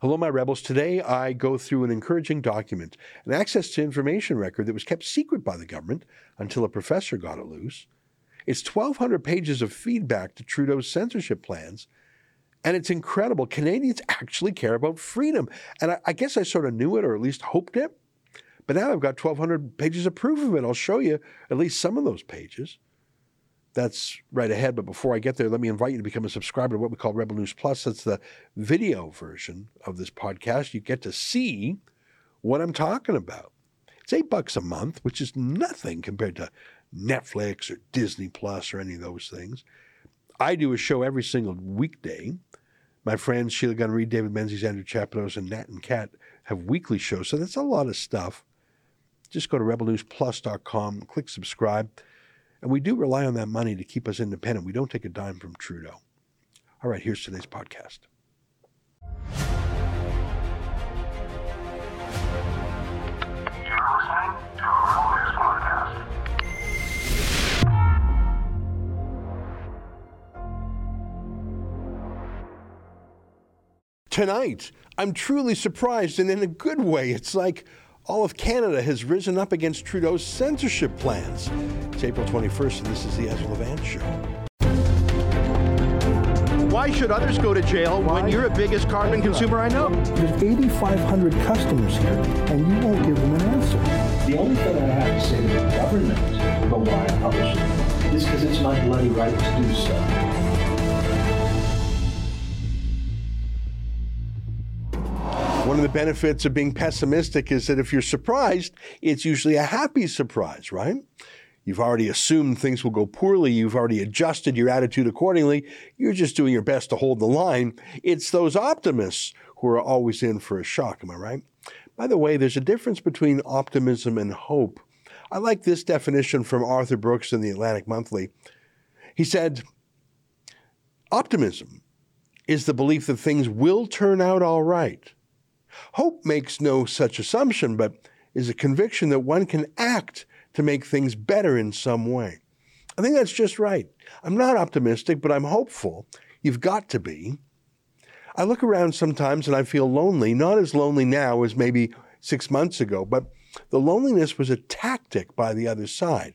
Hello, my rebels. Today I go through an encouraging document, an access to information record that was kept secret by the government until a professor got it loose. It's 1,200 pages of feedback to Trudeau's censorship plans, and it's incredible. Canadians actually care about freedom. And I, I guess I sort of knew it, or at least hoped it. But now I've got 1,200 pages of proof of it. I'll show you at least some of those pages that's right ahead. But before I get there, let me invite you to become a subscriber to what we call Rebel News Plus. That's the video version of this podcast. You get to see what I'm talking about. It's eight bucks a month, which is nothing compared to Netflix or Disney Plus or any of those things. I do a show every single weekday. My friends Sheila Gunn Reid, David Menzies, Andrew Chapados, and Nat and Kat have weekly shows. So that's a lot of stuff. Just go to rebelnewsplus.com, click subscribe. And we do rely on that money to keep us independent. We don't take a dime from Trudeau. All right, here's today's podcast. Tonight, I'm truly surprised and in a good way. It's like all of Canada has risen up against Trudeau's censorship plans. It's April 21st, and this is the Ezra Levant Show. Why should others go to jail Why? when you're the biggest carbon consumer I know? There's 8,500 customers here, and you won't give them an answer. The only thing I have to say to the government about why I publish it is because it's my bloody right to do so. One of the benefits of being pessimistic is that if you're surprised, it's usually a happy surprise, right? You've already assumed things will go poorly. You've already adjusted your attitude accordingly. You're just doing your best to hold the line. It's those optimists who are always in for a shock. Am I right? By the way, there's a difference between optimism and hope. I like this definition from Arthur Brooks in the Atlantic Monthly. He said, Optimism is the belief that things will turn out all right. Hope makes no such assumption, but is a conviction that one can act to make things better in some way. I think that's just right. I'm not optimistic, but I'm hopeful. You've got to be. I look around sometimes and I feel lonely, not as lonely now as maybe six months ago, but the loneliness was a tactic by the other side.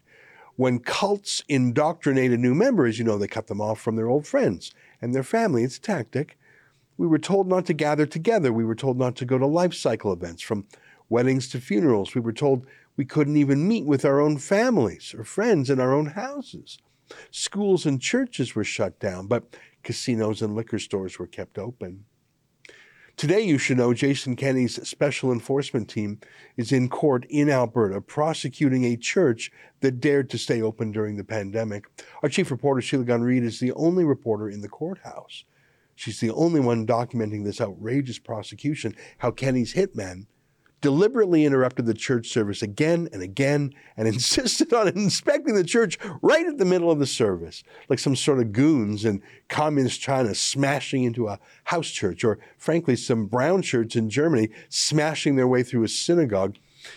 When cults indoctrinated new members, you know, they cut them off from their old friends and their family. It's a tactic. We were told not to gather together. We were told not to go to life cycle events, from weddings to funerals. We were told we couldn't even meet with our own families or friends in our own houses. Schools and churches were shut down, but casinos and liquor stores were kept open. Today, you should know Jason Kenney's special enforcement team is in court in Alberta prosecuting a church that dared to stay open during the pandemic. Our chief reporter, Sheila Gunn Reid, is the only reporter in the courthouse. She's the only one documenting this outrageous prosecution how Kenney's hitmen deliberately interrupted the church service again and again and insisted on inspecting the church right at the middle of the service, like some sort of goons in communist China smashing into a house church, or frankly, some brown shirts in Germany smashing their way through a synagogue.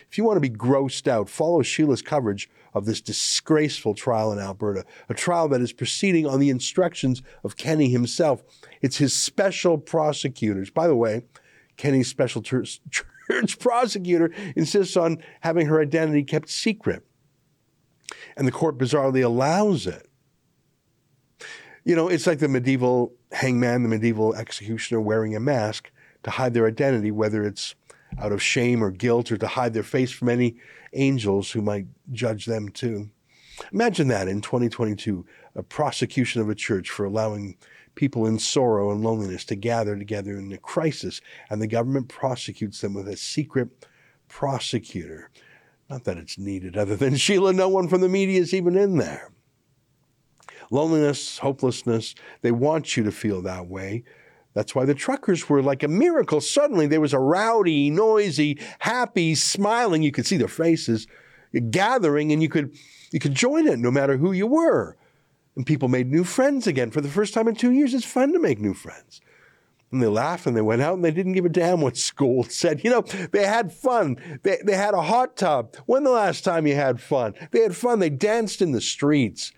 If you want to be grossed out, follow Sheila's coverage of this disgraceful trial in Alberta, a trial that is proceeding on the instructions of Kenney himself. It's his special prosecutors. By the way, Kenney's special church prosecutor insists on having her identity kept secret. And the court bizarrely allows it. You know, it's like the medieval hangman, the medieval executioner wearing a mask to hide their identity, whether it's out of shame or guilt or to hide their face from any angels who might judge them too. Imagine that in 2022, a prosecution of a church for allowing people in sorrow and loneliness to gather together in a crisis, and the government prosecutes them with a secret prosecutor. Not that it's needed, other than Sheila, no one from the media is even in there. Loneliness, hopelessness, they want you to feel that way. That's why the truckers were like a miracle. Suddenly there was a rowdy, noisy, happy, smiling, you could see their faces, gathering, and you could you could join it no matter who you were. And people made new friends again for the first time in two years. It's fun to make new friends. And they laughed and they went out and they didn't give a damn what school said. You know, they had fun. They, they had a hot tub. When the last time you had fun? They had fun. They danced in the streets.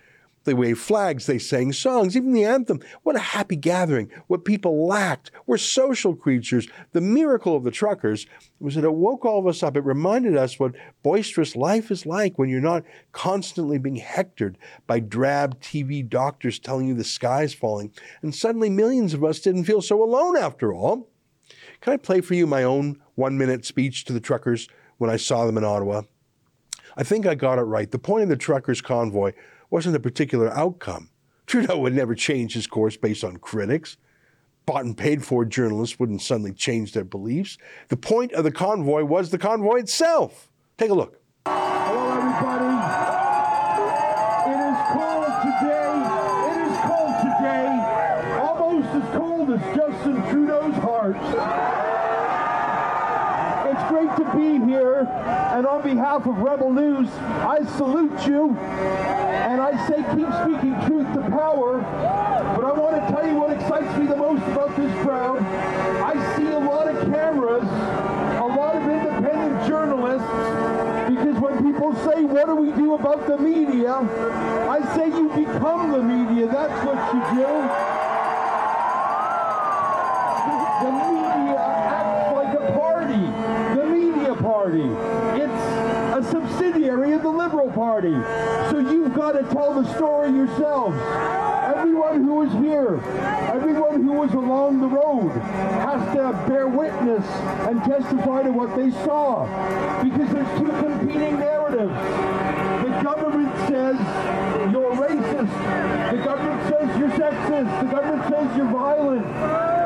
They waved flags, they sang songs, even the anthem. What a happy gathering. What people lacked. We're social creatures. The miracle of the truckers was that it woke all of us up. It reminded us what boisterous life is like when you're not constantly being hectored by drab TV doctors telling you the sky's falling. And suddenly millions of us didn't feel so alone after all. Can I play for you my own one minute speech to the truckers when I saw them in Ottawa? I think I got it right. The point of the truckers' convoy wasn't a particular outcome. Trudeau would never change his course based on critics. Bought and paid for journalists wouldn't suddenly change their beliefs. The point of the convoy was the convoy itself. Take a look. Hello, everybody. It is cold today. It is cold today. Almost as cold as Justin Trudeau's heart. And on behalf of Rebel News, I salute you, and I say keep speaking truth to power. But I want to tell you what excites me the most about this crowd. I see a lot of cameras, a lot of independent journalists, because when people say, what do we do about the media? I say you become the media. That's what you do. The media acts like a party. The media party. It's a subsidiary of the Liberal Party. So you've got to tell the story yourselves. Everyone who is here, everyone who was along the road has to bear witness and testify to what they saw. Because there's two competing narratives. The government says you're racist. The government says you're sexist. The government says you're violent.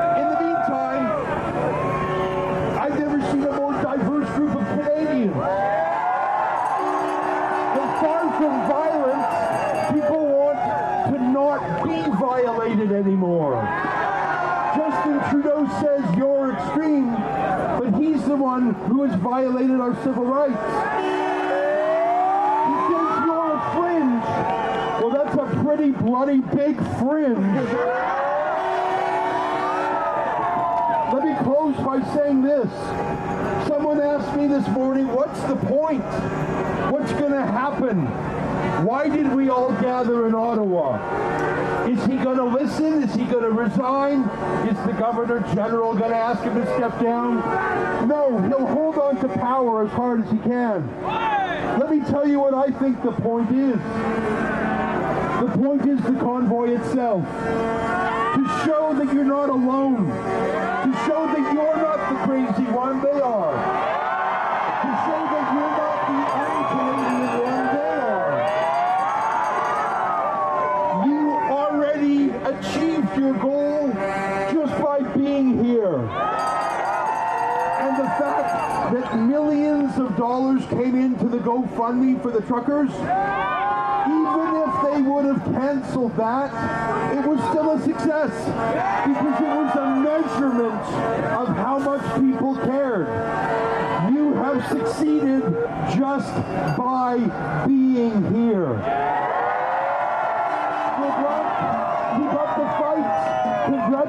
Who has violated our civil rights. He says you're a fringe. Well, that's a pretty bloody big fringe. Let me close by saying this. Someone asked me this morning, what's the point? What's going to happen? Why did we all gather in Ottawa? Is he going to listen? Is he going to resign? Is the Governor General going to ask him to step down? No, he'll hold on to power as hard as he can. Let me tell you what I think the point is. The point is the convoy itself. To show that you're not alone. To show that you're not the crazy one, they are. Achieved your goal just by being here. And the fact that millions of dollars came into the GoFundMe for the truckers, even if they would have canceled that, it was still a success because it was a measurement of how much people cared. You have succeeded just by being here.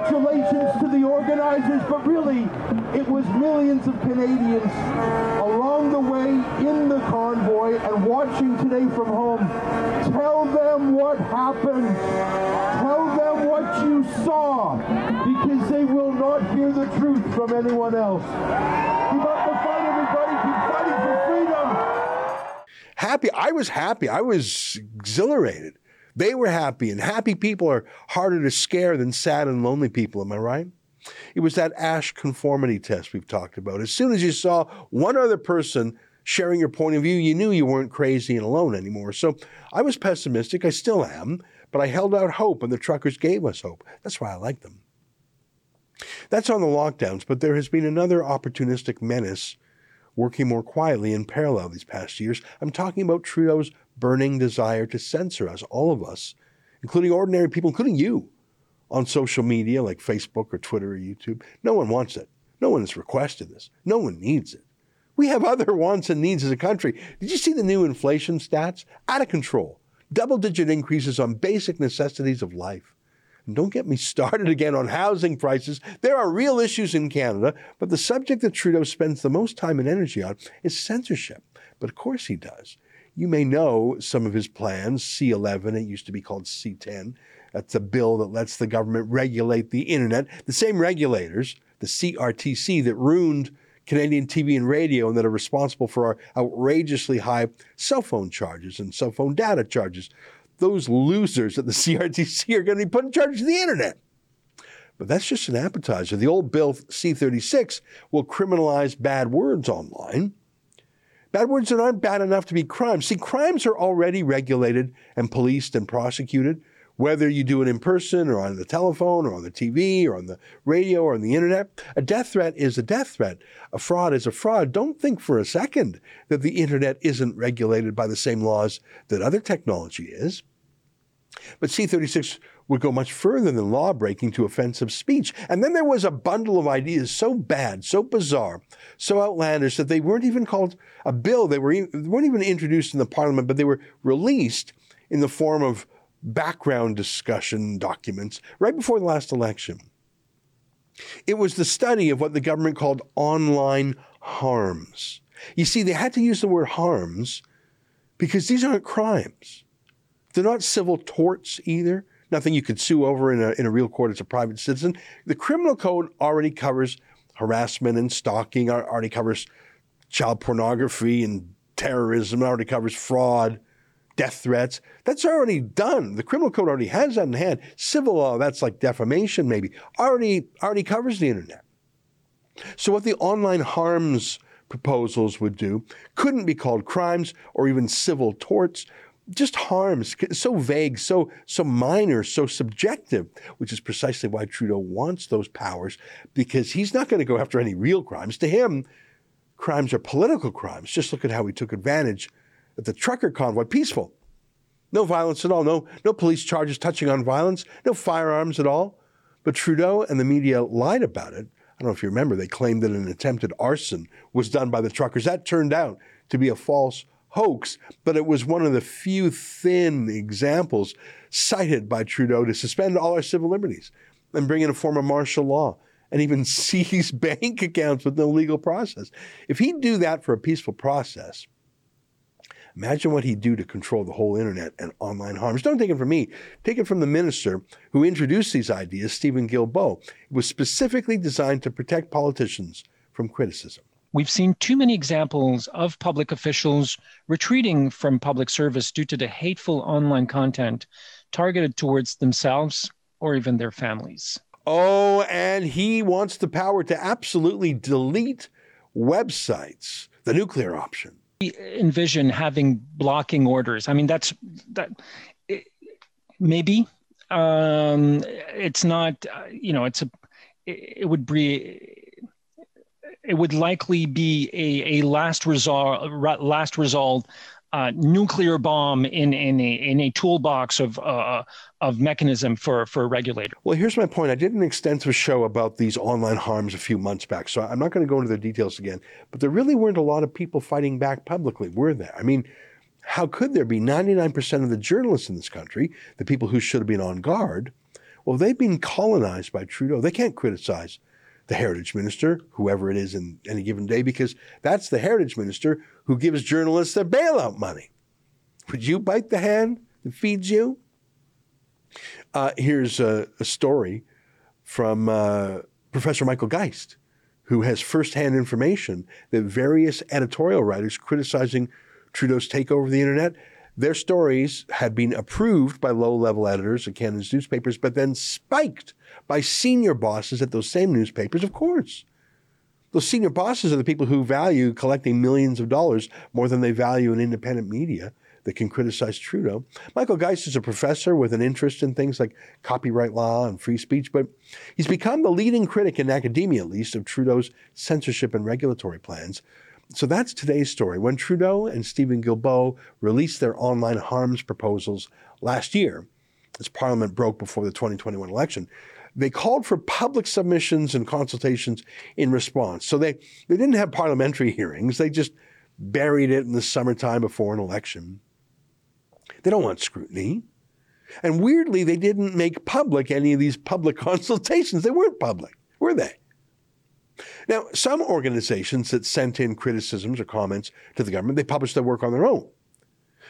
Congratulations to the organizers, but really, it was millions of Canadians along the way in the convoy and watching today from home. Tell them what happened. Tell them what you saw, because they will not hear the truth from anyone else. Keep up the fight, everybody. Keep fighting for freedom. Happy. I was happy. I was exhilarated. They were happy, and happy people are harder to scare than sad and lonely people. Am I right? It was that Asch conformity test we've talked about. As soon as you saw one other person sharing your point of view, you knew you weren't crazy and alone anymore. So I was pessimistic. I still am, but I held out hope, and the truckers gave us hope. That's why I like them. That's on the lockdowns, but there has been another opportunistic menace working more quietly in parallel these past years. I'm talking about Trudeau's burning desire to censor us, all of us, including ordinary people, including you, on social media like Facebook or Twitter or YouTube. No one wants it. No one has requested this. No one needs it. We have other wants and needs as a country. Did you see the new inflation stats? Out of control. Double digit increases on basic necessities of life. And don't get me started again on housing prices. There are real issues in Canada, but the subject that Trudeau spends the most time and energy on is censorship. But of course he does. You may know some of his plans, C11, it used to be called C10. That's a bill that lets the government regulate the internet. The same regulators, the CRTC, that ruined Canadian TV and radio and that are responsible for our outrageously high cell phone charges and cell phone data charges. Those losers at the CRTC are going to be put in charge of the internet. But that's just an appetizer. The old bill C 36 will criminalize bad words online. Bad words that aren't bad enough to be crimes. See, crimes are already regulated and policed and prosecuted, whether you do it in person or on the telephone or on the TV or on the radio or on the internet. A death threat is a death threat. A fraud is a fraud. Don't think for a second that the internet isn't regulated by the same laws that other technology is. But C36 would go much further than law breaking to offensive speech. And then there was a bundle of ideas so bad, so bizarre, so outlandish that they weren't even called a bill. They, were, they weren't even introduced in the parliament, but they were released in the form of background discussion documents right before the last election. It was the study of what the government called online harms. You see, they had to use the word harms because these aren't crimes. They're not civil torts either nothing you could sue over in a, in a real court as a private citizen. The criminal code already covers harassment and stalking, already covers child pornography and terrorism, already covers fraud, death threats. That's already done. The criminal code already has that in hand. Civil law, that's like defamation maybe, already, already covers the internet. So what the online harms proposals would do couldn't be called crimes or even civil torts just harms so vague, so so minor, so subjective, which is precisely why Trudeau wants those powers because he's not going to go after any real crimes. To him, crimes are political crimes. Just look at how he took advantage of the trucker convoy, peaceful. No violence at all, no no police charges touching on violence, no firearms at all. But Trudeau and the media lied about it. I don't know if you remember, they claimed that an attempted arson was done by the truckers. That turned out to be a false hoax, but it was one of the few thin examples cited by Trudeau to suspend all our civil liberties and bring in a form of martial law and even seize bank accounts with no legal process. If he'd do that for a peaceful process, imagine what he'd do to control the whole internet and online harms. Don't take it from me. Take it from the minister who introduced these ideas, Stephen Guilbeault. It was specifically designed to protect politicians from criticism. We've seen too many examples of public officials retreating from public service due to the hateful online content targeted towards themselves or even their families. Oh, and he wants the power to absolutely delete websites, the nuclear option. We envision having blocking orders. I mean, that's that maybe um, it's not, uh, you know, it's a, it would be it would likely be a, a last result last result uh, nuclear bomb in, in a in a toolbox of uh, of mechanism for for a regulator. Well, here's my point. I did an extensive show about these online harms a few months back, so I'm not going to go into the details again. But there really weren't a lot of people fighting back publicly, were there? I mean, how could there be? 99% of the journalists in this country, the people who should have been on guard, well, they've been colonized by Trudeau. They can't criticize the heritage minister, whoever it is in any given day, because that's the heritage minister who gives journalists their bailout money. Would you bite the hand that feeds you? Uh, here's a, a, story from uh, Professor Michael Geist, who has firsthand information that various editorial writers criticizing Trudeau's takeover of the internet their stories had been approved by low level editors of Canada's newspapers, but then spiked by senior bosses at those same newspapers, of course. Those senior bosses are the people who value collecting millions of dollars more than they value an independent media that can criticize Trudeau. Michael Geist is a professor with an interest in things like copyright law and free speech, but he's become the leading critic in academia, at least, of Trudeau's censorship and regulatory plans, so that's today's story. When Trudeau and Stephen Guilbeault released their online harms proposals last year, as Parliament broke before the 2021 election, they called for public submissions and consultations in response. So they, they didn't have parliamentary hearings, they just buried it in the summertime before an election. They don't want scrutiny. And weirdly, they didn't make public any of these public consultations. They weren't public, were they? Now, some organizations that sent in criticisms or comments to the government, they published their work on their own.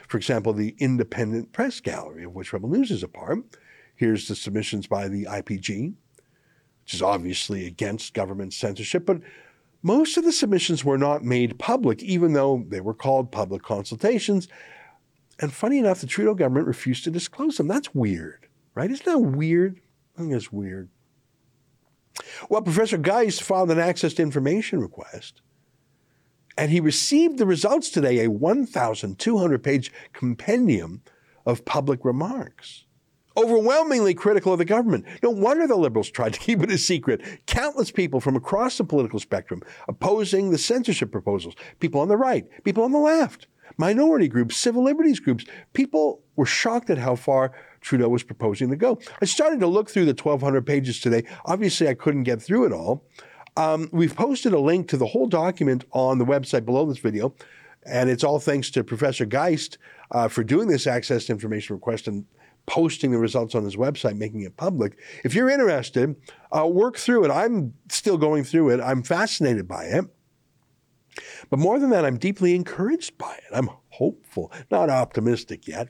For example, the Independent Press Gallery, of which Rebel News is a part. Here's the submissions by the IPG, which is obviously against government censorship, but most of the submissions were not made public, even though they were called public consultations. And funny enough, the Trudeau government refused to disclose them. That's weird, right? Isn't that weird? I think it's weird. Well, Professor Geist filed an access to information request, and he received the results today a 1,200 page compendium of public remarks overwhelmingly critical of the government. No wonder the Liberals tried to keep it a secret. Countless people from across the political spectrum opposing the censorship proposals. People on the right, people on the left, minority groups, civil liberties groups. People were shocked at how far Trudeau was proposing to go. I started to look through the 1,200 pages today. Obviously, I couldn't get through it all. Um, we've posted a link to the whole document on the website below this video, and it's all thanks to Professor Geist uh, for doing this access to information request and posting the results on his website, making it public. If you're interested, uh, work through it. I'm still going through it. I'm fascinated by it. But more than that, I'm deeply encouraged by it. I'm hopeful, not optimistic yet.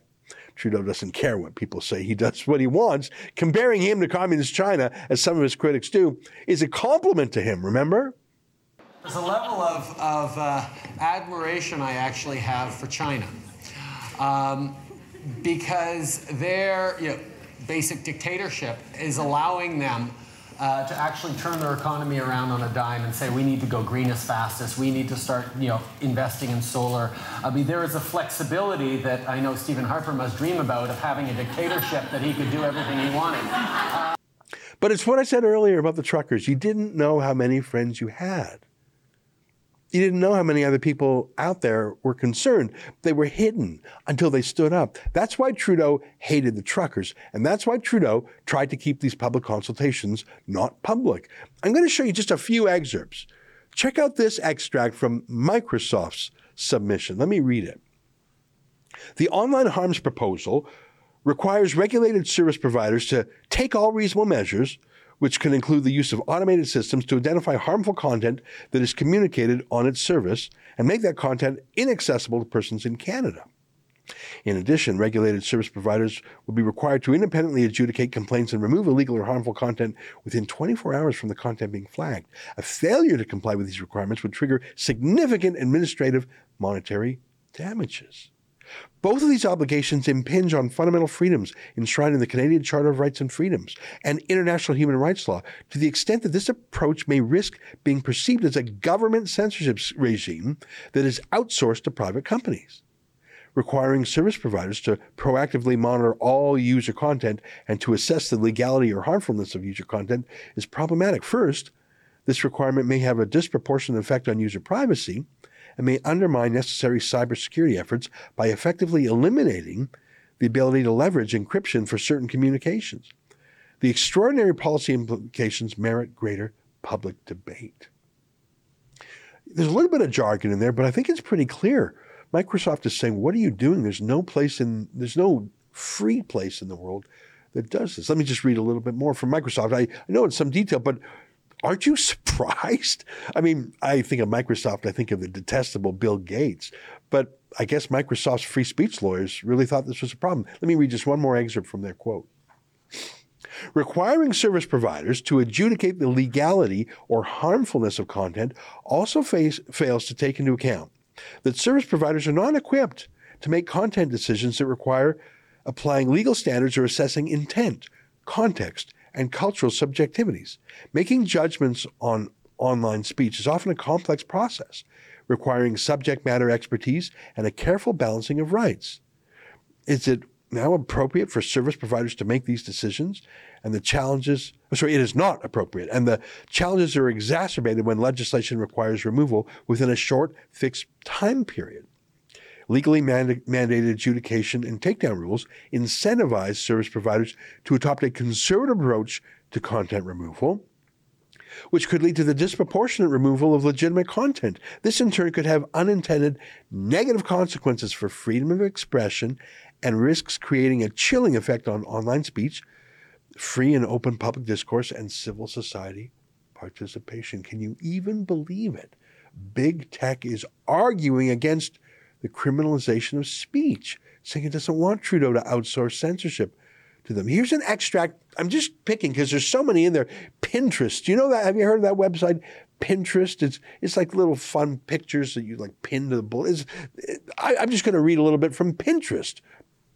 Trudeau doesn't care what people say. He does what he wants. Comparing him to Communist China, as some of his critics do, is a compliment to him, remember? There's a level of, of uh, admiration I actually have for China. Um, because their you know, basic dictatorship is allowing them uh, to actually turn their economy around on a dime and say we need to go green as fast as we need to start you know investing in solar. I mean there is a flexibility that I know Stephen Harper must dream about of having a dictatorship that he could do everything he wanted. Uh, but it's what I said earlier about the truckers. You didn't know how many friends you had. You didn't know how many other people out there were concerned. They were hidden until they stood up. That's why Trudeau hated the truckers. And that's why Trudeau tried to keep these public consultations not public. I'm going to show you just a few excerpts. Check out this extract from Microsoft's submission. Let me read it. The online harms proposal requires regulated service providers to take all reasonable measures which can include the use of automated systems to identify harmful content that is communicated on its service and make that content inaccessible to persons in Canada. In addition, regulated service providers will be required to independently adjudicate complaints and remove illegal or harmful content within 24 hours from the content being flagged. A failure to comply with these requirements would trigger significant administrative monetary damages. Both of these obligations impinge on fundamental freedoms enshrined in the Canadian Charter of Rights and Freedoms and international human rights law to the extent that this approach may risk being perceived as a government censorship regime that is outsourced to private companies. Requiring service providers to proactively monitor all user content and to assess the legality or harmfulness of user content is problematic. First, this requirement may have a disproportionate effect on user privacy and may undermine necessary cybersecurity efforts by effectively eliminating the ability to leverage encryption for certain communications. The extraordinary policy implications merit greater public debate. There's a little bit of jargon in there, but I think it's pretty clear. Microsoft is saying, "What are you doing? There's no place in there's no free place in the world that does this." Let me just read a little bit more from Microsoft. I, I know in some detail, but aren't you surprised? I mean, I think of Microsoft, I think of the detestable Bill Gates, but I guess Microsoft's free speech lawyers really thought this was a problem. Let me read just one more excerpt from their quote. Requiring service providers to adjudicate the legality or harmfulness of content also face, fails to take into account that service providers are not equipped to make content decisions that require applying legal standards or assessing intent, context, and cultural subjectivities. Making judgments on online speech is often a complex process, requiring subject matter expertise and a careful balancing of rights. Is it now appropriate for service providers to make these decisions? And the challenges, oh, sorry, it is not appropriate. And the challenges are exacerbated when legislation requires removal within a short, fixed time period. Legally mandated adjudication and takedown rules incentivize service providers to adopt a conservative approach to content removal, which could lead to the disproportionate removal of legitimate content. This, in turn, could have unintended negative consequences for freedom of expression and risks creating a chilling effect on online speech, free and open public discourse, and civil society participation. Can you even believe it? Big tech is arguing against the criminalization of speech, saying it doesn't want Trudeau to outsource censorship to them. Here's an extract. I'm just picking because there's so many in there. Pinterest. Do you know that? Have you heard of that website? Pinterest. It's it's like little fun pictures that you like pin to the bullet. I, I'm just going to read a little bit from Pinterest.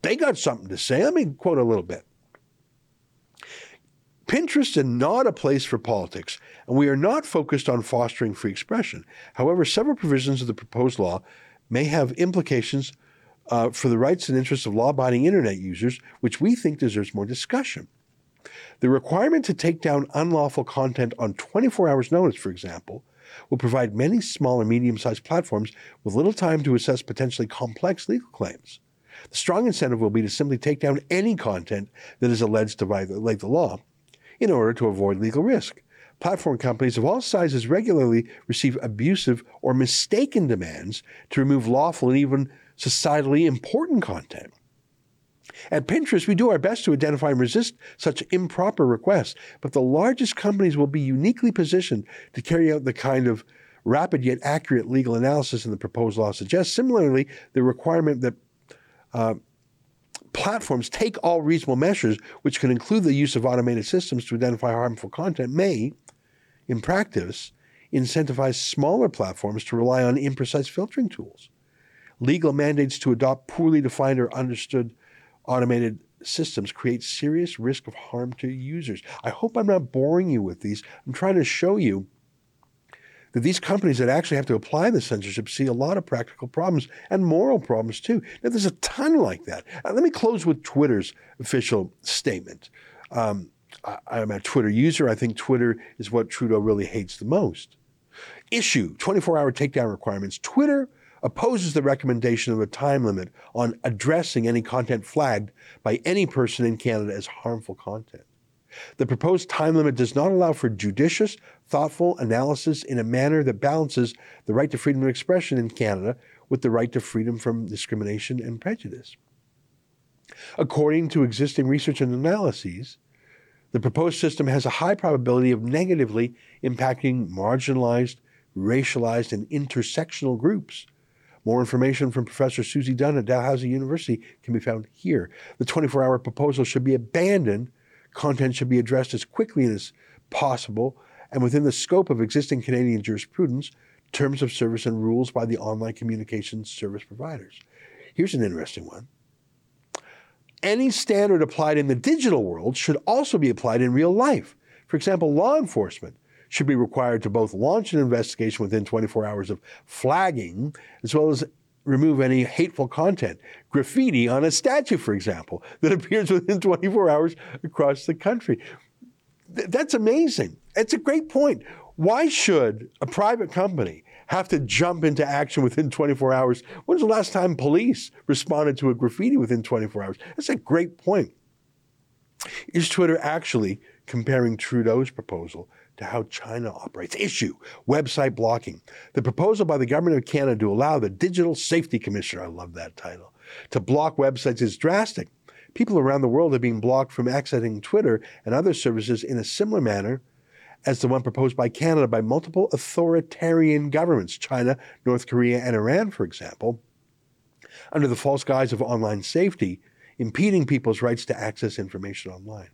They got something to say. Let me quote a little bit. Pinterest is not a place for politics, and we are not focused on fostering free expression. However, several provisions of the proposed law may have implications uh, for the rights and interests of law abiding internet users, which we think deserves more discussion. The requirement to take down unlawful content on 24 hours' notice, for example, will provide many small and medium sized platforms with little time to assess potentially complex legal claims. The strong incentive will be to simply take down any content that is alleged to violate the law in order to avoid legal risk. Platform companies of all sizes regularly receive abusive or mistaken demands to remove lawful and even societally important content. At Pinterest, we do our best to identify and resist such improper requests, but the largest companies will be uniquely positioned to carry out the kind of rapid yet accurate legal analysis in the proposed law suggests. Similarly, the requirement that uh, platforms take all reasonable measures, which can include the use of automated systems to identify harmful content, may, in practice, incentivize smaller platforms to rely on imprecise filtering tools. Legal mandates to adopt poorly defined or understood automated systems create serious risk of harm to users. I hope I'm not boring you with these. I'm trying to show you that these companies that actually have to apply the censorship see a lot of practical problems and moral problems too. Now, there's a ton like that. Uh, let me close with Twitter's official statement. Um, I, am a Twitter user. I think Twitter is what Trudeau really hates the most. Issue 24 hour takedown requirements. Twitter opposes the recommendation of a time limit on addressing any content flagged by any person in Canada as harmful content. The proposed time limit does not allow for judicious, thoughtful analysis in a manner that balances the right to freedom of expression in Canada with the right to freedom from discrimination and prejudice. According to existing research and analyses, the proposed system has a high probability of negatively impacting marginalized, racialized, and intersectional groups more information from Professor Suzie Dunn at Dalhousie University can be found here. The 24 hour proposal should be abandoned. Content should be addressed as quickly as possible and within the scope of existing Canadian jurisprudence, terms of service, and rules by the online communications service providers. Here's an interesting one. Any standard applied in the digital world should also be applied in real life. For example, law enforcement should be required to both launch an investigation within 24 hours of flagging, as well as remove any hateful content. Graffiti on a statue, for example, that appears within 24 hours across the country. Th- that's amazing. It's a great point. Why should a private company have to jump into action within 24 hours? When's the last time police responded to a graffiti within 24 hours? That's a great point. Is Twitter actually comparing Trudeau's proposal to how China operates. Issue website blocking. The proposal by the government of Canada to allow the Digital Safety Commissioner, I love that title, to block websites is drastic. People around the world are being blocked from accessing Twitter and other services in a similar manner as the one proposed by Canada by multiple authoritarian governments, China, North Korea, and Iran, for example, under the false guise of online safety, impeding people's rights to access information online.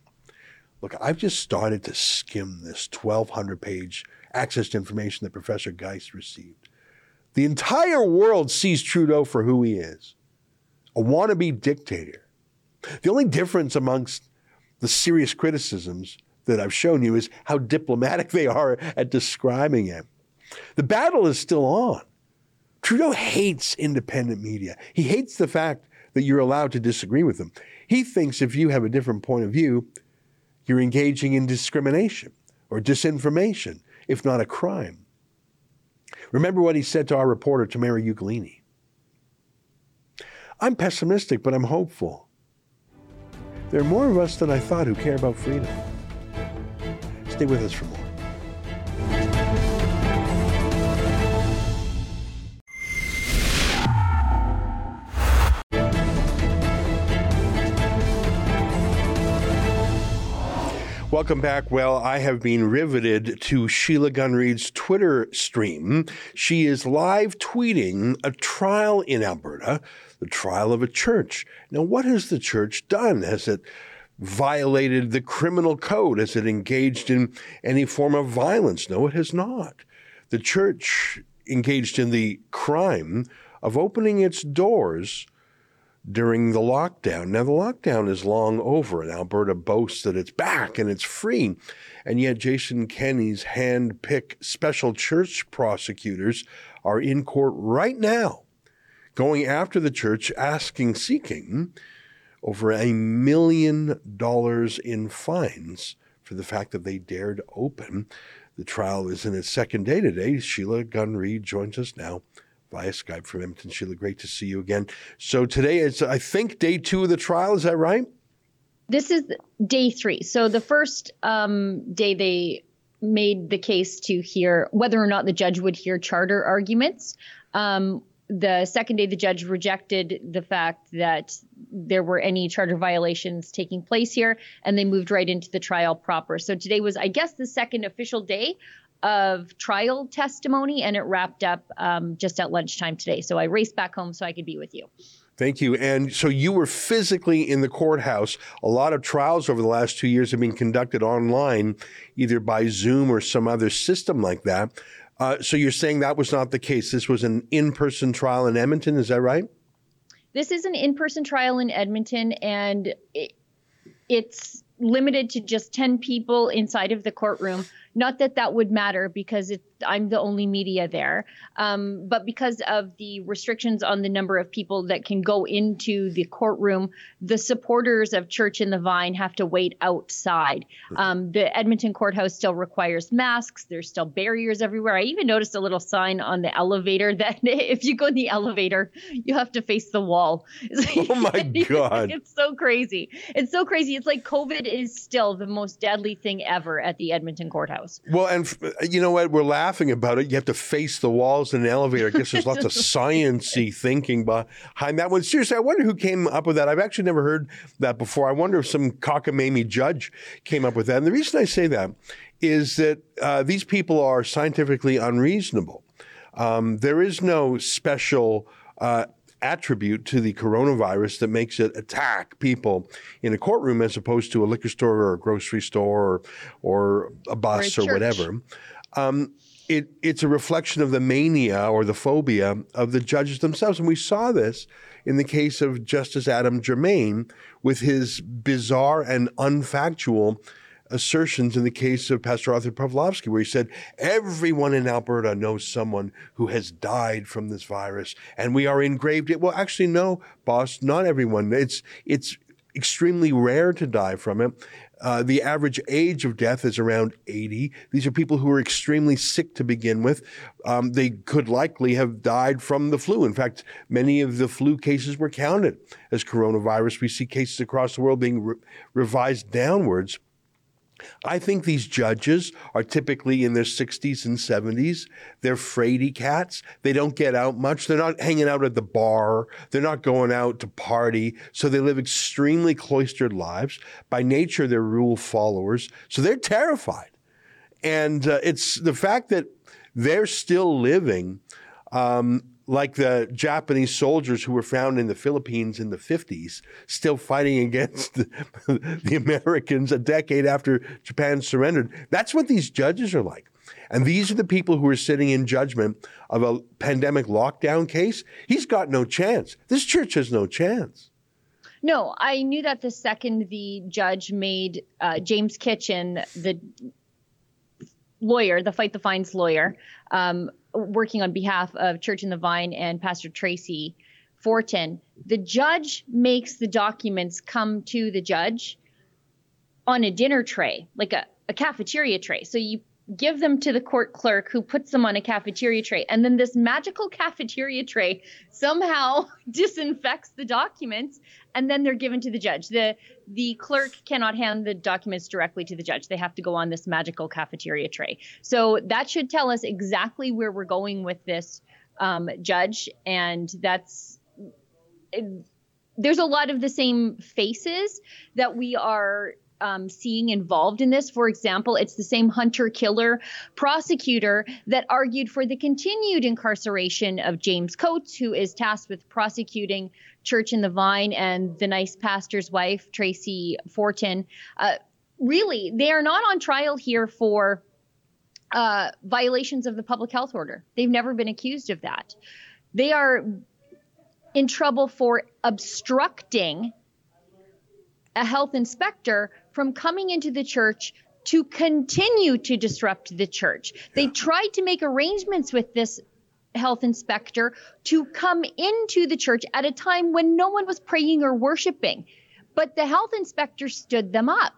Look, I've just started to skim this 1,200 page access to information that Professor Geist received. The entire world sees Trudeau for who he is a wannabe dictator. The only difference amongst the serious criticisms that I've shown you is how diplomatic they are at describing it. The battle is still on. Trudeau hates independent media. He hates the fact that you're allowed to disagree with him. He thinks if you have a different point of view, you're engaging in discrimination or disinformation, if not a crime. Remember what he said to our reporter, Tamara Ugolini. I'm pessimistic, but I'm hopeful. There are more of us than I thought who care about freedom. Stay with us for more. Welcome back. Well, I have been riveted to Sheila Gunn Reid's Twitter stream. She is live tweeting a trial in Alberta, the trial of a church. Now, what has the church done? Has it violated the criminal code? Has it engaged in any form of violence? No, it has not. The church engaged in the crime of opening its doors during the lockdown. Now, the lockdown is long over, and Alberta boasts that it's back and it's free. And yet, Jason Kenney's hand picked special church prosecutors are in court right now, going after the church, asking, seeking over a million dollars in fines for the fact that they dared open. The trial is in its second day today. Sheila Gunn Reid joins us now via Skype from Edmonton. Sheila, great to see you again. So today is, I think, day two of the trial. Is that right? This is day three. So the first um, day they made the case to hear whether or not the judge would hear charter arguments. Um, the second day, the judge rejected the fact that there were any charter violations taking place here, and they moved right into the trial proper. So today was, I guess, the second official day of trial testimony, and it wrapped up um, just at lunchtime today. So I raced back home so I could be with you. Thank you. And so you were physically in the courthouse. A lot of trials over the last two years have been conducted online, either by Zoom or some other system like that. Uh, so you're saying that was not the case. This was an in person trial in Edmonton. Is that right? This is an in person trial in Edmonton, and it, it's limited to just 10 people inside of the courtroom. Not that that would matter because it, I'm the only media there, um, but because of the restrictions on the number of people that can go into the courtroom, the supporters of Church in the Vine have to wait outside. Um, the Edmonton courthouse still requires masks. There's still barriers everywhere. I even noticed a little sign on the elevator that if you go in the elevator, you have to face the wall. Oh my God. it's so crazy. It's so crazy. It's like COVID is still the most deadly thing ever at the Edmonton courthouse. Well, and you know what? We're laughing about it. You have to face the walls in an elevator. I guess there's lots of sciency thinking behind that one. Seriously, I wonder who came up with that. I've actually never heard that before. I wonder if some cockamamie judge came up with that. And the reason I say that is that uh, these people are scientifically unreasonable. Um, there is no special uh, attribute to the coronavirus that makes it attack people in a courtroom as opposed to a liquor store or a grocery store or, or a bus or, a or whatever. Um, it, it's a reflection of the mania or the phobia of the judges themselves. And we saw this in the case of Justice Adam Germain with his bizarre and unfactual assertions in the case of Pastor Artur Pawlowski, where he said, Everyone in Alberta knows someone who has died from this virus, and we are in grave danger. Well, actually, no, boss, not everyone. It's, it's extremely rare to die from it. Uh, the average age of death is around 80. These are people who are extremely sick to begin with. Um, they could likely have died from the flu. In fact, many of the flu cases were counted as coronavirus. We see cases across the world being re- revised downwards. I think these judges are typically in their 60s and 70s. They're fraidy cats. They don't get out much. They're not hanging out at the bar. They're not going out to party. So they live extremely cloistered lives. By nature, they're rule followers. So they're terrified. And uh, it's the fact that they're still living um, like the Japanese soldiers who were found in the Philippines in the 50s, still fighting against the, the, Americans a decade after Japan surrendered. That's what these judges are like. And these are the people who are sitting in judgment of a pandemic lockdown case. He's got no chance. This church has no chance. No, I knew that the second the judge made uh, James Kitchen, the lawyer, the Fight the Fines lawyer, um, working on behalf of Church in the Vine and Pastor Tracy Fortin. The judge makes the documents come to the judge on a dinner tray, like a, a cafeteria tray. So you give them to the court clerk who puts them on a cafeteria tray. And then this magical cafeteria tray somehow disinfects the documents and then they're given to the judge. The the clerk cannot hand the documents directly to the judge. They have to go on this magical cafeteria tray. So that should tell us exactly where we're going with this um, judge. And that's it, there's a lot of the same faces that we are um, seeing involved in this. For example, it's the same hunter killer prosecutor that argued for the continued incarceration of James Coates, who is tasked with prosecuting Church in the Vine and the nice pastor's wife, Tracy Fortin. Uh, really, they are not on trial here for uh, violations of the public health order. They've never been accused of that. They are in trouble for obstructing a health inspector from coming into the church to continue to disrupt the church. They tried to make arrangements with this health inspector to come into the church at a time when no one was praying or worshiping. But the health inspector stood them up.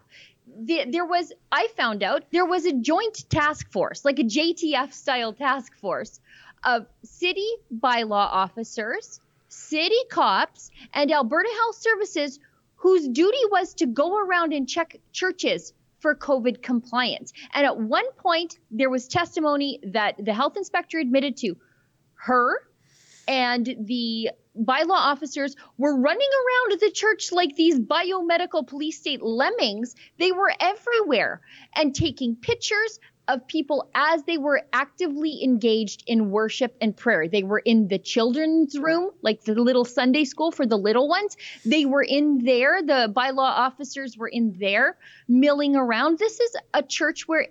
The, there was, I found out, there was a joint task force, like a JTF style task force of city bylaw officers, city cops, and Alberta Health Services whose duty was to go around and check churches for COVID compliance. And at one point, there was testimony that the health inspector admitted to her and the bylaw officers were running around the church like these biomedical police state lemmings. They were everywhere and taking pictures, of people as they were actively engaged in worship and prayer. They were in the children's room, like the little Sunday school for the little ones. They were in there. The bylaw officers were in there milling around. This is a church where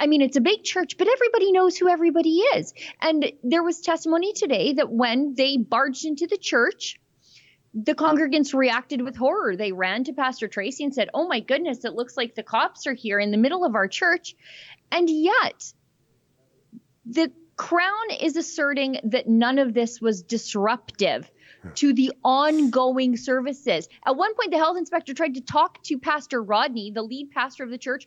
I mean, it's a big church, but everybody knows who everybody is. And there was testimony today that when they barged into the church, the congregants reacted with horror. They ran to Pastor Tracy and said, Oh my goodness, it looks like the cops are here in the middle of our church. And yet, the Crown is asserting that none of this was disruptive to the ongoing services. At one point, the health inspector tried to talk to Pastor Rodney, the lead pastor of the church,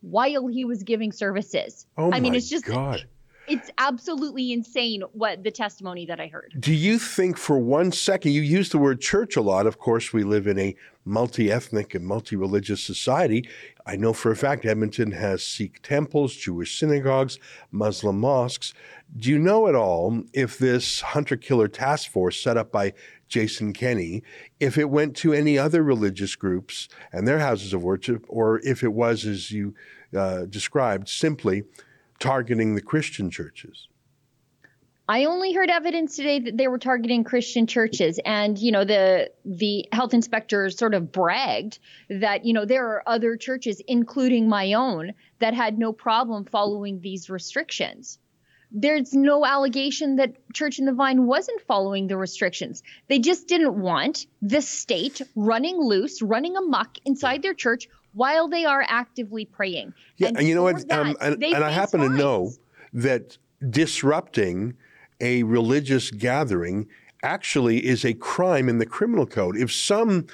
while he was giving services. Oh I mean, my it's just God. It's absolutely insane what the testimony that I heard. Do you think for one second, you use the word church a lot. Of course, we live in a multi ethnic and multi religious society. I know for a fact Edmonton has Sikh temples, Jewish synagogues, Muslim mosques. Do you know at all if this hunter killer task force set up by Jason Kenney, if it went to any other religious groups and their houses of worship, or if it was, as you uh, described, simply targeting the Christian churches? I only heard evidence today that they were targeting Christian churches, and you know the the health inspector sort of bragged that you know there are other churches, including my own, that had no problem following these restrictions. There's no allegation that Church in the Vine wasn't following the restrictions. They just didn't want the state running loose, running amok inside their church while they are actively praying. Yeah, and, you know what? that, Um, and, and I happen to know that disrupting a religious gathering actually is a crime in the criminal code. If some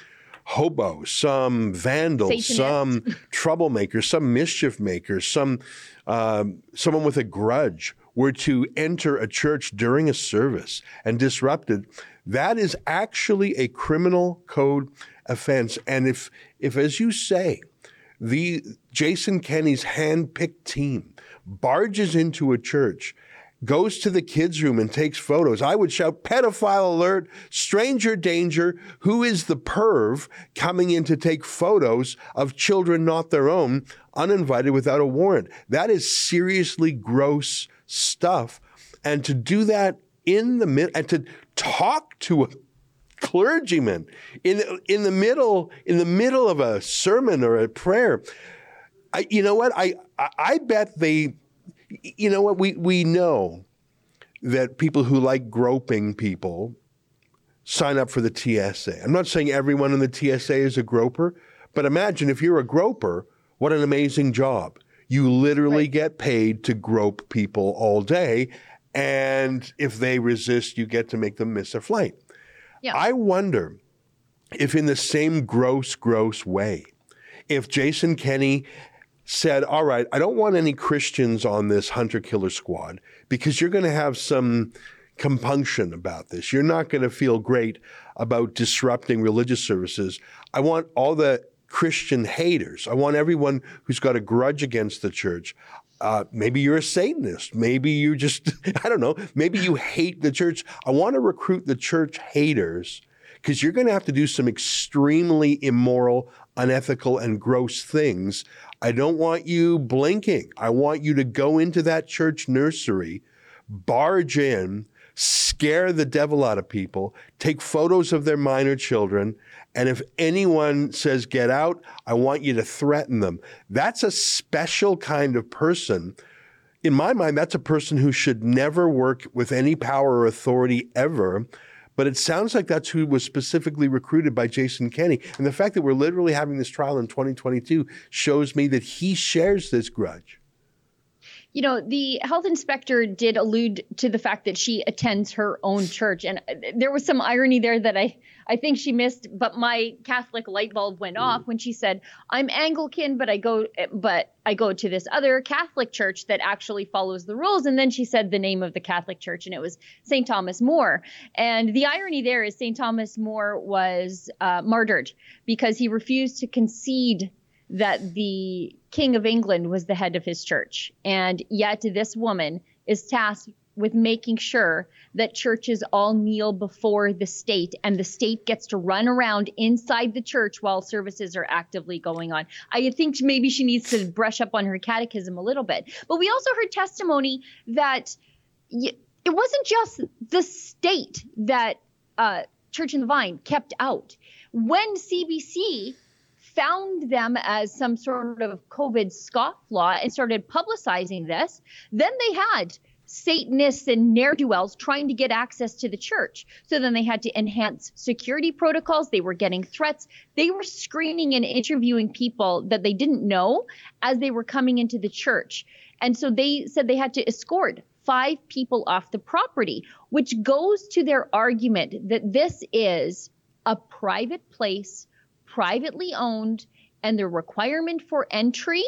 hobo, some vandal, Satanist. some troublemaker, some mischief maker, some um, someone with a grudge were to enter a church during a service and disrupt it, that is actually a criminal code offense. And if, if as you say, the Jason Kenney's hand-picked team barges into a church, goes to the kids' room and takes photos. I would shout, pedophile alert, stranger danger. Who is the perv coming in to take photos of children not their own, uninvited without a warrant? That is seriously gross stuff. And to do that in the mid and to talk to a clergyman in in the middle in the middle of a sermon or a prayer. I, you know what? I, I I bet they. You know what? We we know that people who like groping people sign up for the TSA. I'm not saying everyone in the TSA is a groper, but imagine if you're a groper, what an amazing job. You literally get paid to grope people all day, and if they resist, you get to make them miss a flight. Yeah. I wonder if, in the same gross, gross way, if Jason Kenney said, All right, I don't want any Christians on this hunter killer squad because you're going to have some compunction about this. You're not going to feel great about disrupting religious services. I want all the Christian haters, I want everyone who's got a grudge against the church. Uh, maybe you're a Satanist. Maybe you just, I don't know, maybe you hate the church. I want to recruit the church haters because you're going to have to do some extremely immoral, unethical and gross things, I don't want you blinking. I want you to go into that church nursery, barge in, scare the devil out of people, take photos of their minor children, and if anyone says get out, I want you to threaten them. That's a special kind of person. In my mind, that's a person who should never work with any power or authority ever. But it sounds like that's who was specifically recruited by Jason Kenney. And the fact that we're literally having this trial in 2022 shows me that he shares this grudge you know, the health inspector did allude to the fact that she attends her own church, and uh, there was some irony there that I I think she missed. But my Catholic light bulb went off when she said, "I'm Anglican, but I go but I go to this other Catholic church that actually follows the rules." And then she said the name of the Catholic church, and it was St. Thomas More. And the irony there is St. Thomas More was uh, martyred because he refused to concede that the King of England was the head of his church. And yet, this woman is tasked with making sure that churches all kneel before the state and the state gets to run around inside the church while services are actively going on. I think maybe she needs to brush up on her catechism a little bit. But we also heard testimony that it wasn't just the state that uh, Church in the Vine kept out. When CBC found them as some sort of COVID scofflaw and started publicizing this, then they had Satanists and ne'er do wells trying to get access to the church. So then they had to enhance security protocols. They were getting threats. They were screening and interviewing people that they didn't know as they were coming into the church. And so they said they had to escort five people off the property, which goes to their argument that this is a private place privately owned, and the requirement for entry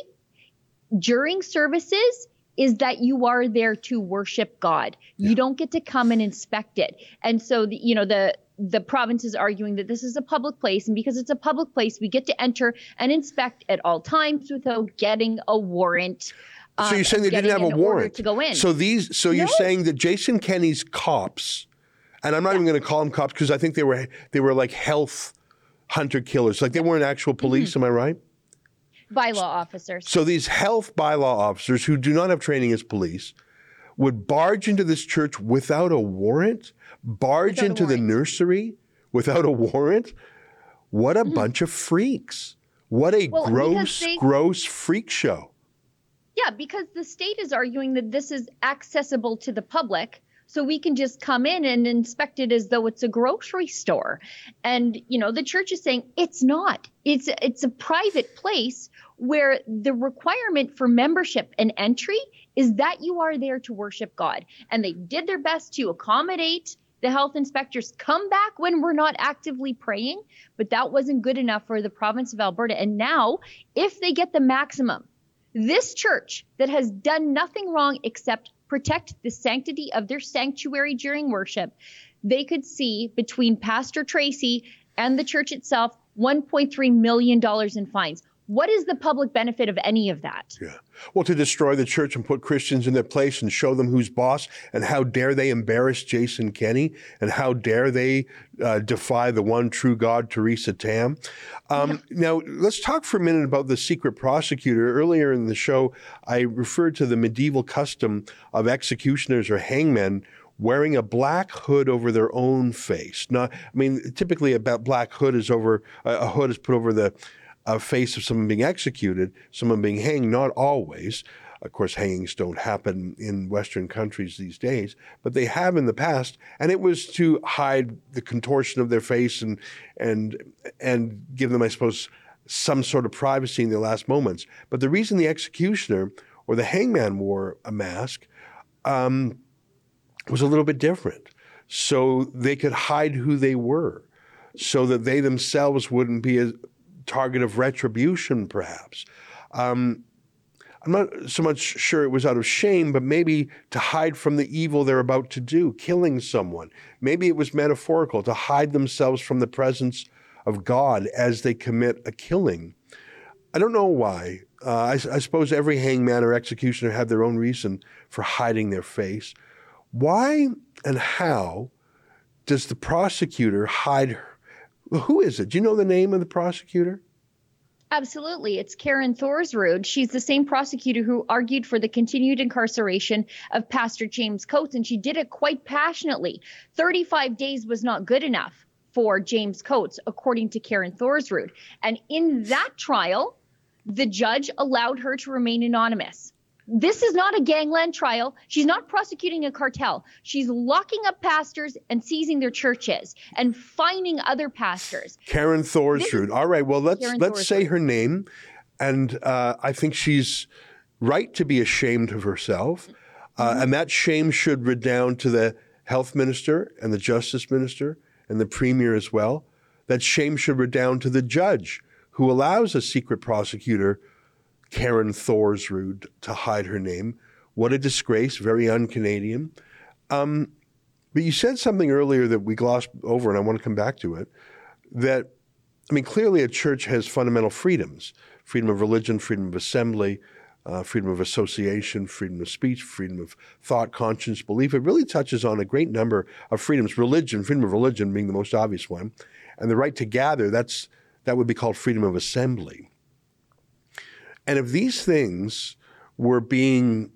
during services is that you are there to worship God. Yeah. You don't get to come and inspect it. And so, the, you know, the the province is arguing that this is a public place, and because it's a public place, we get to enter and inspect at all times without getting a warrant. So you're um, saying they didn't have a warrant to go in? So these, so you're saying that Jason Kenney's cops, and I'm not yeah. even going to call them cops because I think they were they were like health hunter killers. Like they weren't actual police, mm-hmm. am I right? Bylaw officers. So these health bylaw officers who do not have training as police would barge into this church without a warrant, barge without into warrant. the nursery without a warrant. What a mm-hmm. bunch of freaks. What a well, gross, they, gross freak show. Yeah, because the state is arguing that this is accessible to the public so we can just come in and inspect it as though it's a grocery store. And you know the church is saying it's not. It's it's a private place where the requirement for membership and entry is that you are there to worship god. And they did their best to accommodate the health inspectors come back when we're not actively praying but that wasn't good enough for the province of alberta. And now if they get the maximum this church that has done nothing wrong except protect the sanctity of their sanctuary during worship, they could see between Pastor Tracy and the church itself $1.3 million in fines. What is the public benefit of any of that? Yeah. Well, to destroy the church and put Christians in their place and show them who's boss, and how dare they embarrass Jason Kenney, and how dare they uh, defy the one true God, Theresa Tam. Um, yeah. Now, let's talk for a minute about the secret prosecutor. Earlier in the show, I referred to the medieval custom of executioners or hangmen wearing a black hood over their own face. Not, I mean, typically a black hood is over a hood is put over the a face of someone being executed, someone being hanged, not always. Of course, hangings don't happen in Western countries these days, but they have in the past, and it was to hide the contortion of their face and and and give them, I suppose, some sort of privacy in their last moments. But the reason the executioner or the hangman wore a mask um, was a little bit different, so they could hide who they were, so that they themselves wouldn't be as target of retribution, perhaps. Um, I'm not so much sure it was out of shame, but maybe to hide from the evil they're about to do, killing someone. Maybe it was metaphorical to hide themselves from the presence of God as they commit a killing. I don't know why. Uh, I, I, suppose every hangman or executioner had their own reason for hiding their face. Why and how does the prosecutor hide who is it? Do you know the name of the prosecutor? Absolutely. It's Karen Thorsrud. She's the same prosecutor who argued for the continued incarceration of Pastor James Coates, and she did it quite passionately. 35 days was not good enough for James Coates, according to Karen Thorsrud. And in that trial, the judge allowed her to remain anonymous. This is not a gangland trial. She's not prosecuting a cartel. She's locking up pastors and seizing their churches and fining other pastors. Karen Thorsrud. All right. Well, let's Karen let's Thorsrud. say her name, and uh, I think she's right to be ashamed of herself, uh, mm-hmm. and that shame should redound to the health minister and the justice minister and the premier as well. That shame should redound to the judge who allows a secret prosecutor Karen Thorsrud to hide her name. What a disgrace, very un Canadian. Um, but you said something earlier that we glossed over, and I want to come back to it. That, I mean, clearly a church has fundamental freedoms freedom of religion, freedom of assembly, uh, freedom of association, freedom of speech, freedom of thought, conscience, belief. It really touches on a great number of freedoms. Religion, freedom of religion being the most obvious one, and the right to gather. That's that would be called freedom of assembly. And if these things were being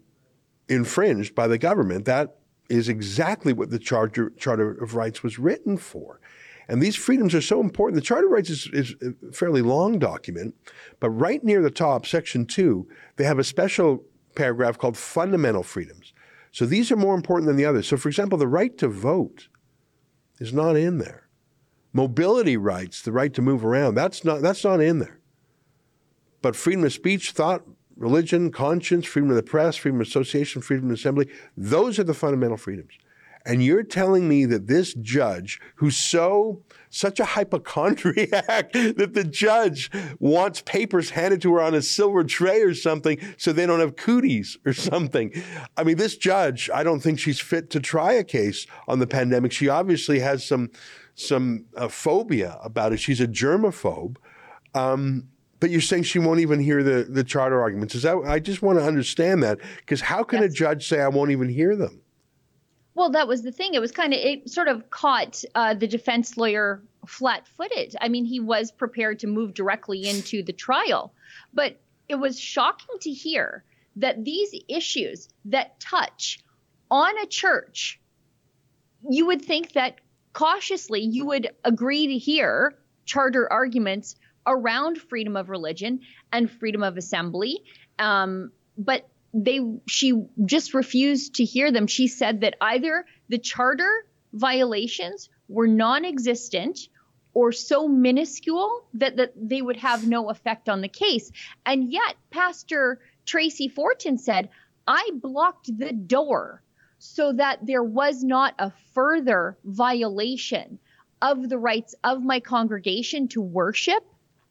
infringed by the government, that is exactly what the Charter, Charter of Rights was written for. And these freedoms are so important. The Charter of Rights is, is, a fairly long document, but right near the top, section two, they have a special paragraph called fundamental freedoms. So these are more important than the others. So, for example, the right to vote is not in there. Mobility rights, the right to move around, that's not, that's not in there. But freedom of speech, thought, religion, conscience, freedom of the press, freedom of association, freedom of assembly, those are the fundamental freedoms. And you're telling me that this judge, who's so such a hypochondriac that the judge wants papers handed to her on a silver tray or something so they don't have cooties or something. I mean, this judge, I don't think she's fit to try a case on the pandemic. She obviously has some some uh, phobia about it. She's a germaphobe. Um, but you're saying she won't even hear the, the charter arguments. Is that I just want to understand that because how can yes. a judge say I won't even hear them? Well, that was the thing. It was kind of it sort of caught uh, the defense lawyer flat-footed. I mean, he was prepared to move directly into the trial, but it was shocking to hear that these issues that touch on a church, you would think that cautiously you would agree to hear charter arguments around freedom of religion and freedom of assembly. Um, but they she just refused to hear them. She said that either the charter violations were non-existent or so minuscule that, that they would have no effect on the case. And yet, Pastor Tracy Fortin said, I blocked the door so that there was not a further violation of the rights of my congregation to worship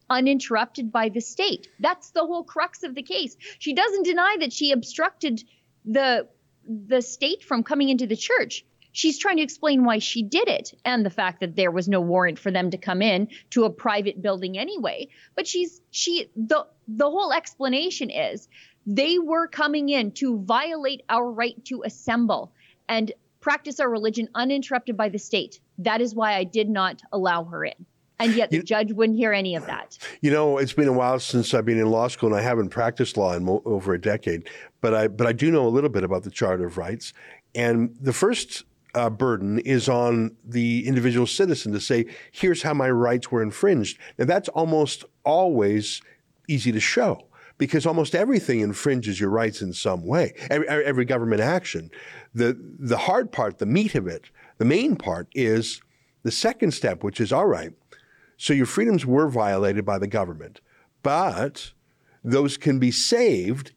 uninterrupted by the state. That's the whole crux of the case. She doesn't deny that she obstructed the the state from coming into the church. She's trying to explain why she did it and the fact that there was no warrant for them to come in to a private building anyway. But she's she the the whole explanation is they were coming in to violate our right to assemble and practice our religion uninterrupted by the state. That is why I did not allow her in. And yet the you, judge wouldn't hear any of that. You know, it's been a while since I've been in law school, and I haven't practiced law in mo- over a decade. But I, but I do know a little bit about the Charter of Rights. And the first uh, burden is on the individual citizen to say, here's how my rights were infringed. Now, that's almost always easy to show because almost everything infringes your rights in some way, every, every government action. The, the hard part, the meat of it, the main part is the second step, which is all right, so your freedoms were violated by the government, but those can be saved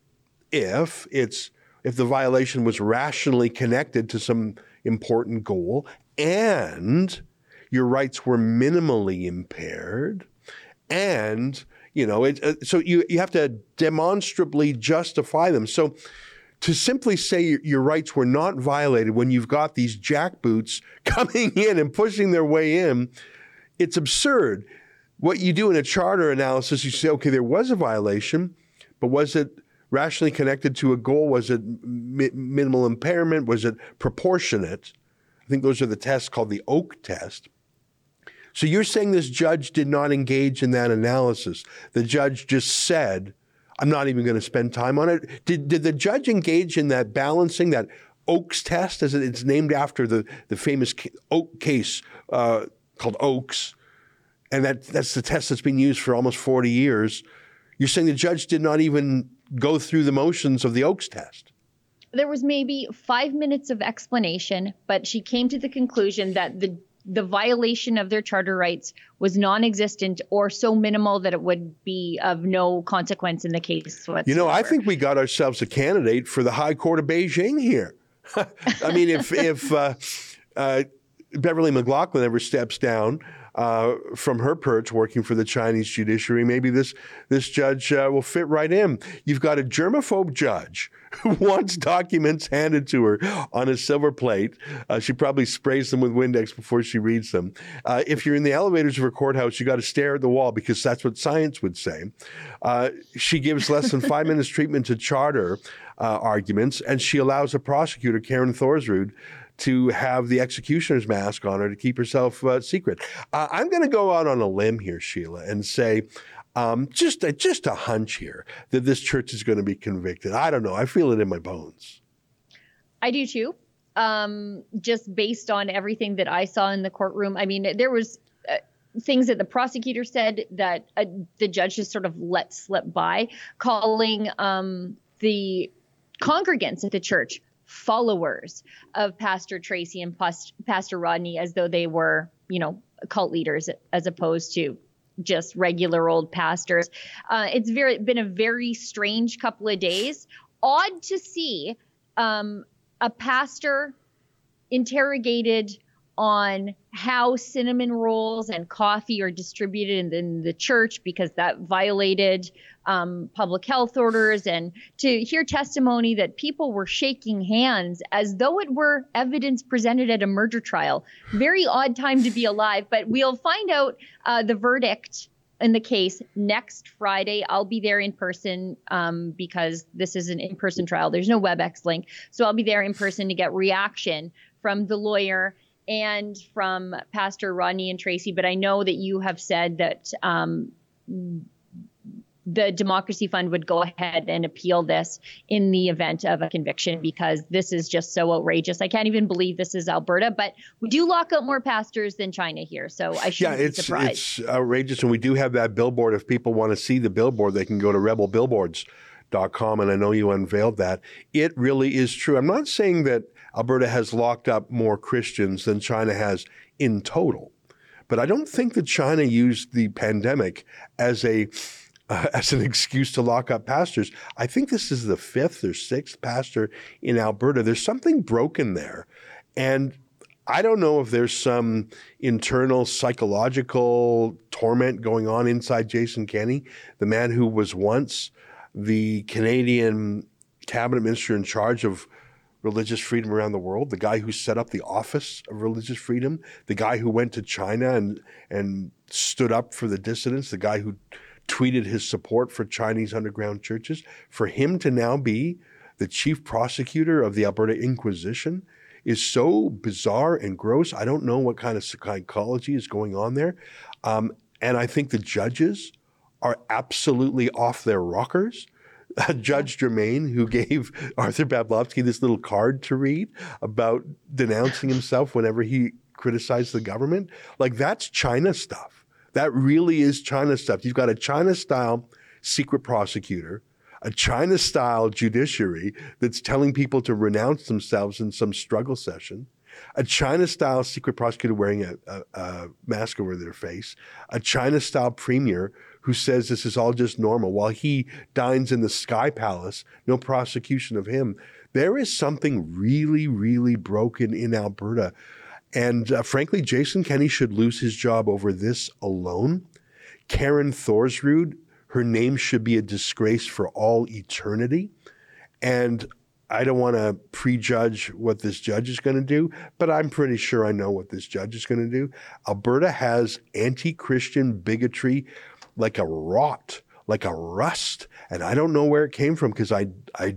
if it's if the violation was rationally connected to some important goal and your rights were minimally impaired and you know it, uh, so you, you have to demonstrably justify them. So to simply say your, your rights were not violated when you've got these jackboots coming in and pushing their way in it's absurd. What you do in a charter analysis, you say, okay, there was a violation, but was it rationally connected to a goal? Was it mi- minimal impairment? Was it proportionate? I think those are the tests called the Oakes test. So you're saying this judge did not engage in that analysis. The judge just said, I'm not even going to spend time on it. Did, did the judge engage in that balancing, that Oakes test, as it's named after the, the famous Oakes case uh, called Oakes? And that, that's the test that's been used for almost 40 years. You're saying the judge did not even go through the motions of the Oakes test? There was maybe five minutes of explanation, but she came to the conclusion that the the violation of their charter rights was non-existent or so minimal that it would be of no consequence in the case whatsoever. You know, I think we got ourselves a candidate for the High Court of Beijing here. I mean, if if uh, uh, Beverley McLachlin ever steps down uh, from her perch working for the Chinese judiciary, maybe this this judge uh, will fit right in. You've got a germaphobe judge who wants documents handed to her on a silver plate. Uh, she probably sprays them with Windex before she reads them. Uh, if you're in the elevators of her courthouse, you got to stare at the wall because that's what science would say. Uh, she gives less than five minutes treatment to charter uh, arguments, and she allows a prosecutor, Karen Thorsrud, to have the executioner's mask on her to keep herself uh, secret. Uh, I'm going to go out on a limb here, Sheila, and say um, just a, just a hunch here that this church is going to be convicted. I don't know. I feel it in my bones. I do too. Um, just based on everything that I saw in the courtroom. I mean, there was uh, things that the prosecutor said that uh, the judge just sort of let slip by, calling um, the congregants at the church followers of Pastor Tracy and Pastor Rodney as though they were, you know, cult leaders as opposed to just regular old pastors. Uh, it's very been a very strange couple of days. Odd to see um, a pastor interrogated on how cinnamon rolls and coffee are distributed in the, in the church because that violated um, public health orders, and to hear testimony that people were shaking hands as though it were evidence presented at a murder trial. Very odd time to be alive, but we'll find out uh, the verdict in the case next Friday. I'll be there in person um, because this is an in person trial. There's no WebEx link. So I'll be there in person to get reaction from the lawyer and from Pastor Rodney and Tracy. But I know that you have said that um, the Democracy Fund would go ahead and appeal this in the event of a conviction because this is just so outrageous. I can't even believe this is Alberta, but we do lock up more pastors than China here, so I shouldn't yeah, it's, be surprised. it's outrageous, and we do have that billboard. If people want to see the billboard, they can go to rebelbillboards.com, and I know you unveiled that. It really is true. I'm not saying that Alberta has locked up more Christians than China has in total. But I don't think that China used the pandemic as a uh, as an excuse to lock up pastors. I think this is the fifth or sixth pastor in Alberta. There's something broken there. And I don't know if there's some internal psychological torment going on inside Jason Kenney, the man who was once the Canadian cabinet minister in charge of religious freedom around the world, the guy who set up the Office of Religious Freedom, the guy who went to China and and stood up for the dissidents, the guy who tweeted his support for Chinese underground churches, for him to now be the chief prosecutor of the Alberta Inquisition is so bizarre and gross. I don't know what kind of psychology is going on there. Um, and I think the judges are absolutely off their rockers. Judge Germain, who gave Artur Pawlowski this little card to read about denouncing himself whenever he criticized the government, like that's China stuff. That really is China stuff. You've got a China style secret prosecutor, a China style judiciary that's telling people to renounce themselves in some struggle session, a China style secret prosecutor wearing a, a, a mask over their face, a China style premier who says this is all just normal while he dines in the Sky Palace, no prosecution of him. There is something really, really broken in Alberta and uh, frankly, Jason Kenney should lose his job over this alone. Karen Thorsrud, her name should be a disgrace for all eternity. And I don't want to prejudge what this judge is going to do, but I'm pretty sure I know what this judge is going to do. Alberta has anti Christian bigotry like a rot, like a rust. And I don't know where it came from because I, I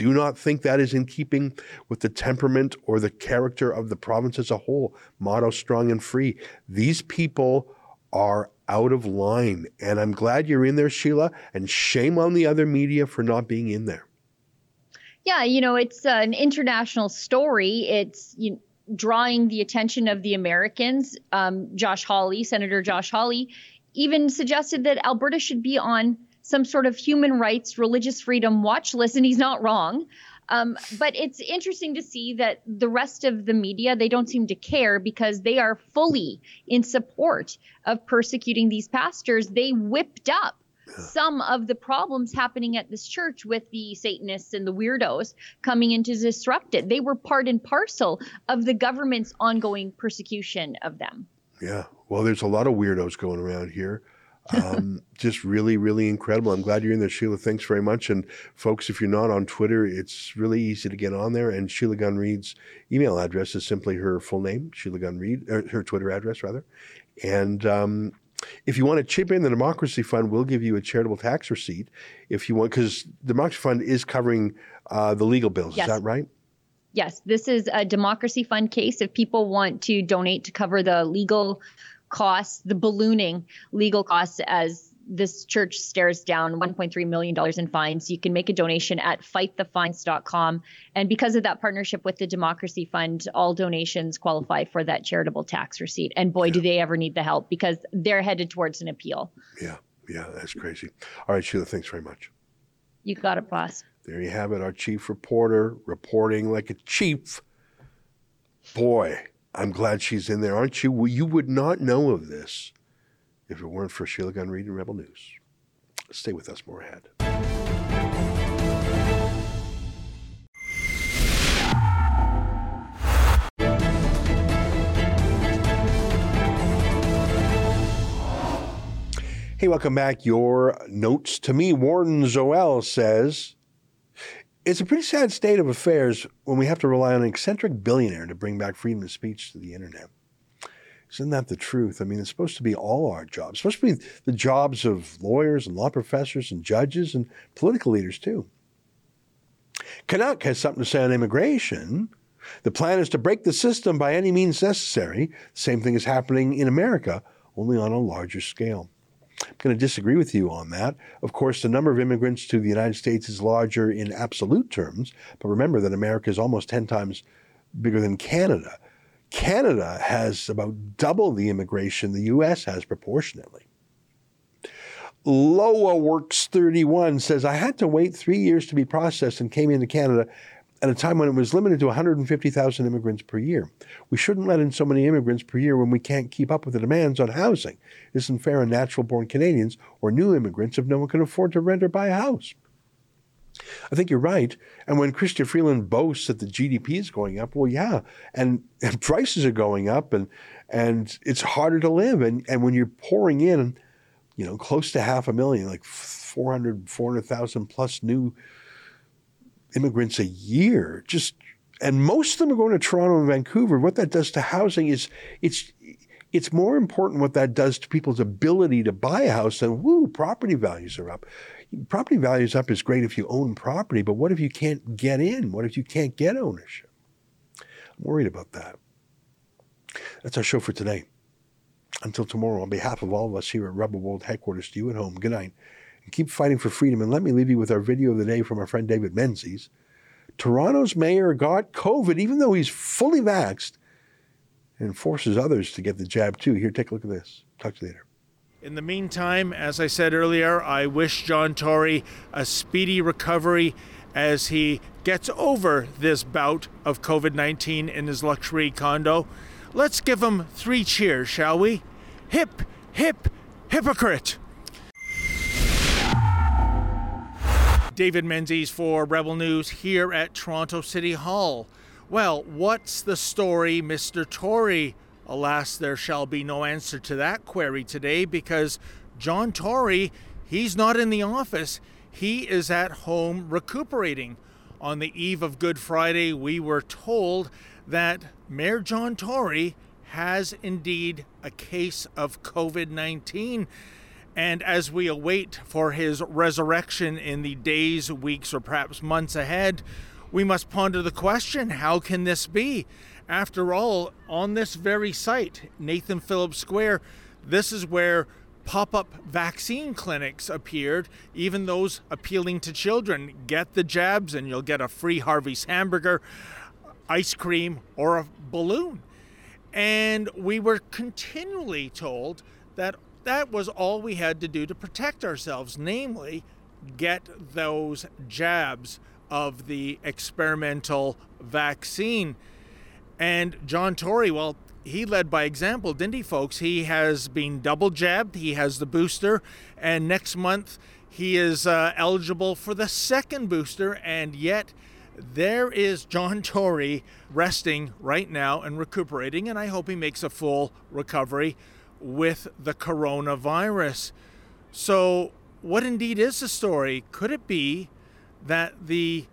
do not think that is in keeping with the temperament or the character of the province as a whole. Motto strong and free. These people are out of line. And I'm glad you're in there, Sheila, and shame on the other media for not being in there. Yeah, you know, it's an international story. It's you know, drawing the attention of the Americans. Um, Josh Hawley, Senator Josh Hawley, even suggested that Alberta should be on some sort of human rights, religious freedom watch list, and he's not wrong. Um, but it's interesting to see that the rest of the media, they don't seem to care because they are fully in support of persecuting these pastors. They whipped up some of the problems happening at this church with the Satanists and the weirdos coming in to disrupt it. They were part and parcel of the government's ongoing persecution of them. Yeah. Well, there's a lot of weirdos going around here. Um, just really, really incredible. I'm glad you're in there, Sheila. Thanks very much. And folks, if you're not on Twitter, it's really easy to get on there. And Sheila Gunn Reid's email address is simply her full name, Sheila Gunn Reid, her Twitter address rather. And um, if you want to chip in, the Democracy Fund will give you a charitable tax receipt if you want, because the Democracy Fund is covering uh, the legal bills. Yes. Is that right? Yes, this is a Democracy Fund case. If people want to donate to cover the legal costs, the ballooning legal costs as this church stares down $1.3 million in fines. You can make a donation at fightthefines.com. And because of that partnership with the Democracy Fund, all donations qualify for that charitable tax receipt. And boy, yeah. do they ever need the help because they're headed towards an appeal. Yeah, yeah, that's crazy. All right, Sheila, thanks very much. You got it, boss. There you have it, our chief reporter reporting like a chief. Boy, I'm glad she's in there, aren't you? Well, you would not know of this if it weren't for Sheila Gunn Reid and Rebel News. Stay with us more ahead. Hey, welcome back. Your notes to me. Warren Zoel says it's a pretty sad state of affairs when we have to rely on an eccentric billionaire to bring back freedom of speech to the internet. Isn't that the truth? I mean, it's supposed to be all our jobs. It's supposed to be the jobs of lawyers and law professors and judges and political leaders, too. Canuck has something to say on immigration. The plan is to break the system by any means necessary. Same thing is happening in America, only on a larger scale. I'm going to disagree with you on that. Of course, the number of immigrants to the United States is larger in absolute terms, but remember that America is almost 10 times bigger than Canada. Canada has about double the immigration the U.S. has proportionately. Loa Works 31 says, I had to wait three years to be processed and came into Canada at a time when it was limited to 150,000 immigrants per year. We shouldn't let in so many immigrants per year when we can't keep up with the demands on housing. It isn't fair on natural born Canadians or new immigrants if no one can afford to rent or buy a house. I think you're right. And when Chrystia Freeland boasts that the GDP is going up, well, yeah, and, and prices are going up, and and it's harder to live. And and when you're pouring in, you know, close to half a million, like 400, 400,000 plus new immigrants a year, just and most of them are going to Toronto and Vancouver. What that does to housing is it's it's more important what that does to people's ability to buy a house than woo, property values are up property values up is great if you own property, but what if you can't get in? What if you can't get ownership? I'm worried about that. That's our show for today. Until tomorrow, on behalf of all of us here at Rebel World Headquarters, to you at home, good night. And keep fighting for freedom. And let me leave you with our video of the day from our friend David Menzies. Toronto's mayor got COVID, even though he's fully vaxxed, and forces others to get the jab too. Here, take a look at this. Talk to you later. In the meantime, as I said earlier, I wish John Tory a speedy recovery as he gets over this bout of COVID 19 in his luxury condo. Let's give him three cheers, shall we? Hip, hip, hypocrite! David Menzies for Rebel News here at Toronto City Hall. Well, what's the story, Mr. Tory? Alas, there shall be no answer to that query today because John Tory, he's not in the office. He is at home recuperating. On the eve of Good Friday, we were told that Mayor John Tory has indeed a case of COVID 19. And as we await for his resurrection in the days, weeks, or perhaps months ahead, we must ponder the question how can this be? After all, on this very site, Nathan Phillips Square, this is where pop up vaccine clinics appeared, even those appealing to children. Get the jabs and you'll get a free Harvey's hamburger, ice cream, or a balloon. And we were continually told that that was all we had to do to protect ourselves, namely, get those jabs of the experimental vaccine. And John Tory, well, he led by example, didn't he, folks? He has been double jabbed, he has the booster, and next month he is uh, eligible for the second booster, and yet there is John Tory resting right now and recuperating, and I hope he makes a full recovery with the coronavirus. So, what indeed is the story? Could it be that the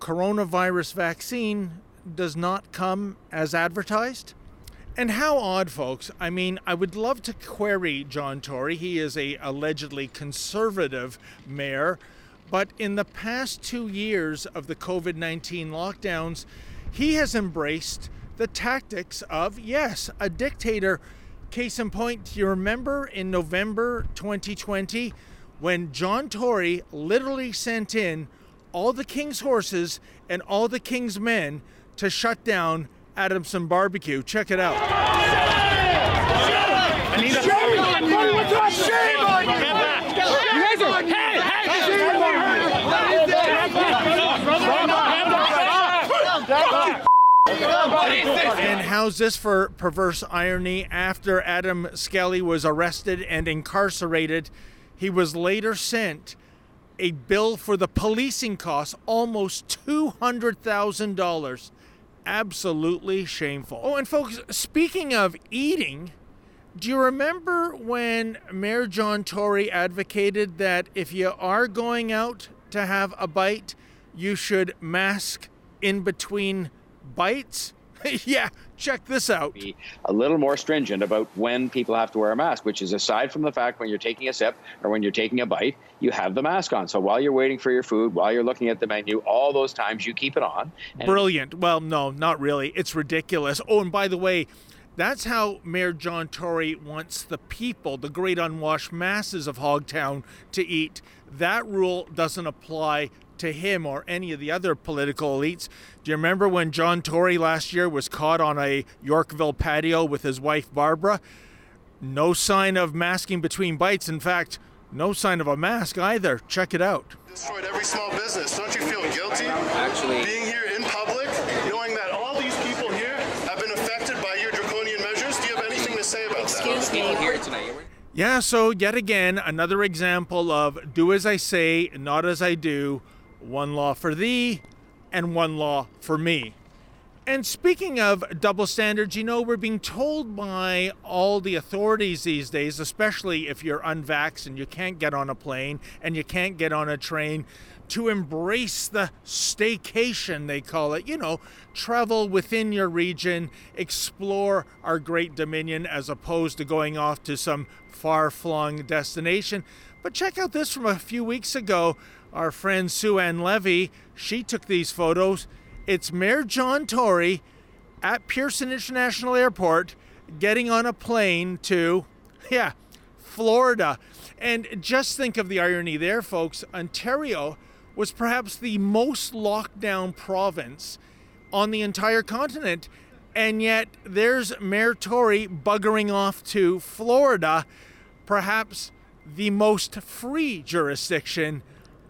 coronavirus vaccine does not come as advertised? And how odd, folks. I mean, I would love to query John Tory. He is a allegedly conservative mayor, but in the past 2 years of the COVID-19 lockdowns, he has embraced the tactics of yes, a dictator. Case in point, you remember in November 2020 when John Tory literally sent in all the king's horses and all the king's men to shut down Adamson Barbecue. Check it out. Shame on you! Shame on you! You guys are hey, And how's this for perverse irony? After Adam Skelly was arrested and incarcerated, he was later sent a bill for the policing costs, almost $200,000 absolutely shameful. Oh, and folks, speaking of eating, do you remember when Mayor John Tory advocated that if you are going out to have a bite, you should mask in between bites? yeah, check this out. Be a little more stringent about when people have to wear a mask, which is aside from the fact when you're taking a sip or when you're taking a bite, you have the mask on. So while you're waiting for your food, while you're looking at the menu, all those times you keep it on. Brilliant. Well, no, not really. It's ridiculous. Oh, and by the way, that's how Mayor John Tory wants the people, the great unwashed masses of Hogtown, to eat. That rule doesn't apply to him or any of the other political elites. Do you remember when John Tory last year was caught on a Yorkville patio with his wife Barbara? No sign of masking between bites. In fact, no sign of a mask either. Check it out. Destroyed every small business. Don't you feel guilty? Actually, being here in public, knowing that all these people here have been affected by your draconian measures. Do you have anything to say about Excuse that? me. Here tonight. Yeah, so yet again, another example of do as I say, not as I do one law for thee and one law for me. And speaking of double standards, you know, we're being told by all the authorities these days, especially if you're unvaxxed and you can't get on a plane and you can't get on a train, to embrace the staycation, they call it. You know, travel within your region, explore our great dominion as opposed to going off to some far flung destination. But check out this from a few weeks ago. Our friend Sue Ann Levy, she took these photos. It's Mayor John Tory at Pearson International Airport getting on a plane to, yeah, Florida. And just think of the irony there, folks. Ontario was perhaps the most locked down province on the entire continent. And yet there's Mayor Tory buggering off to Florida, perhaps the most free jurisdiction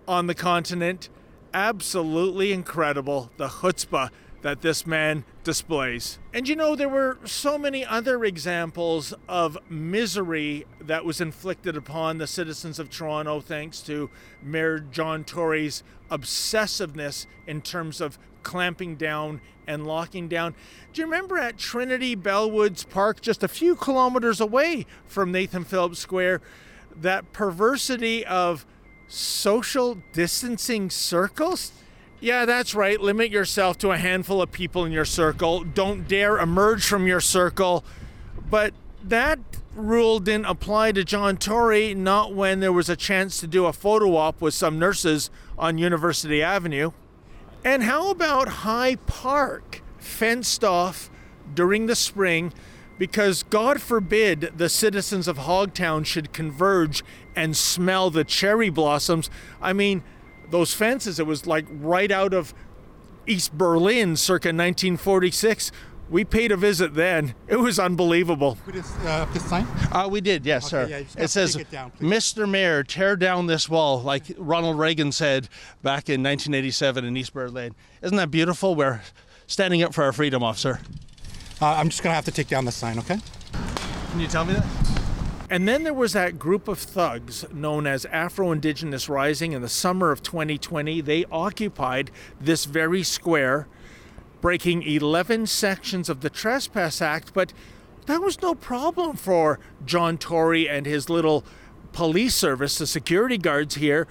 on the continent. Absolutely incredible, the chutzpah that this man displays. And you know, there were so many other examples of misery that was inflicted upon the citizens of Toronto thanks to Mayor John Tory's obsessiveness in terms of clamping down and locking down. Do you remember at Trinity Bellwoods Park, just a few kilometers away from Nathan Phillips Square, that perversity of social distancing circles? Yeah, that's right. Limit yourself to a handful of people in your circle. Don't dare emerge from your circle. But that rule didn't apply to John Tory, not when there was a chance to do a photo op with some nurses on University Avenue. And how about High Park, fenced off during the spring because God forbid the citizens of Hogtown should converge and smell the cherry blossoms. I mean, those fences, it was like right out of East Berlin circa 1946. We paid a visit then. It was unbelievable. We just uh, this sign? Uh, we did, yes, Okay, sir. yeah, it says, it down, Mr. Mayor, tear down this wall, like Ronald Reagan said back in 1987 in East Berlin. Isn't that beautiful? We're standing up for our freedom, officer. Uh, I'm just gonna have to take down the sign, okay? Can you tell me that? And then there was that group of thugs known as Afro Indigenous Rising in the summer of 2020. They occupied this very square, breaking 11 sections of the Trespass Act, but that was no problem for John Tory and his little police service, the security guards here.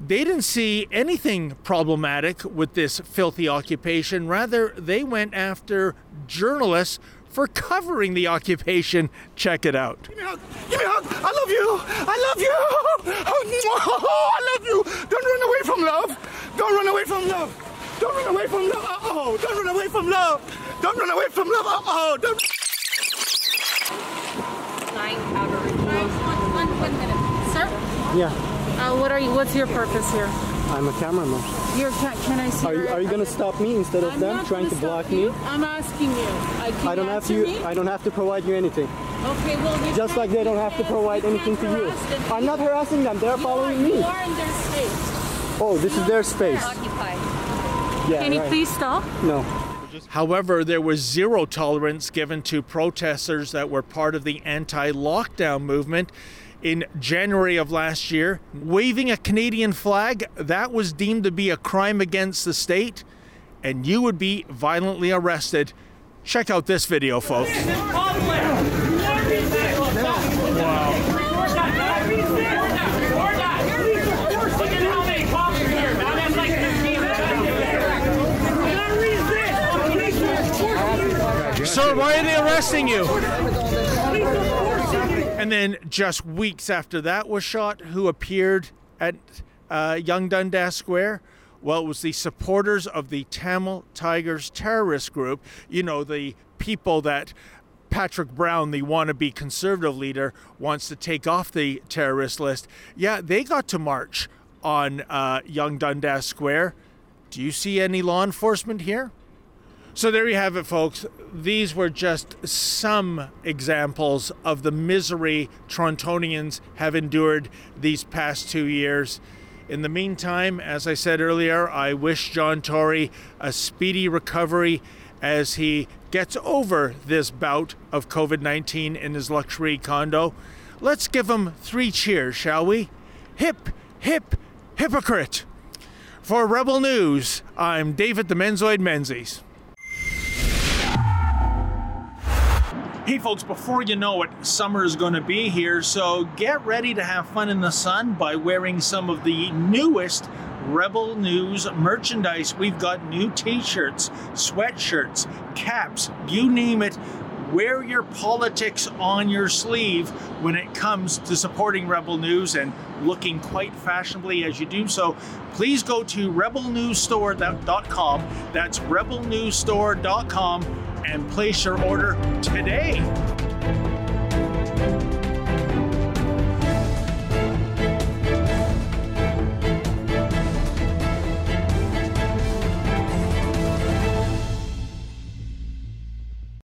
They didn't see anything problematic with this filthy occupation. Rather, they went after journalists for covering the occupation. Check it out. Give me a hug. Give me a hug. I love you. I love you. Oh, I love you. Don't run away from love. Don't run away from love. Don't run away from love. Oh, don't run away from love. Don't run away from love. Oh, don't. One, one minute. Sir, Yeah, uh, what are you, what's your purpose here? I'm a cameraman. You're, can, can I see Are you, are you gonna stop me instead of I'm them trying to block stop me? you. I'm asking you. Can I don't you have answer to. me? I don't have to provide you anything. Okay, well, you Just like they don't have to provide anything to you. I'm not harassing them. They're following You me. are in their space. Oh, this is their space. Yeah, Can you right. please stop? No. However, there was zero tolerance given to protesters that were part of the anti lockdown movement. In January of last year, waving a Canadian flag, that was deemed to be a crime against the state, and you would be violently arrested. Check out this video, folks. Sir, why are they arresting you? And then just weeks after that was shot, who appeared at uh, Yonge Dundas Square? Well, it was the supporters of the Tamil Tigers terrorist group. You know, the people that Patrick Brown, the wannabe conservative leader, wants to take off the terrorist list. Yeah, they got to march on uh, Yonge Dundas Square. Do you see any law enforcement here? So there you have it, folks. These were just some examples of the misery Torontonians have endured these past two years. In the meantime, as I said earlier, I wish John Tory a speedy recovery as he gets over this bout of COVID 19 in his luxury condo. Let's give him three cheers, shall we? Hip, hip, hypocrite. For Rebel News, I'm David the Menzoid Menzies. Hey, folks, before you know it, summer is going to be here, so get ready to have fun in the sun by wearing some of the newest Rebel News merchandise. We've got new t shirts, sweatshirts, caps, you name it. Wear your politics on your sleeve when it comes to supporting Rebel News and looking quite fashionably as you do so. Please go to rebelnewsstore.com. That's rebelnewsstore.com and place your order today.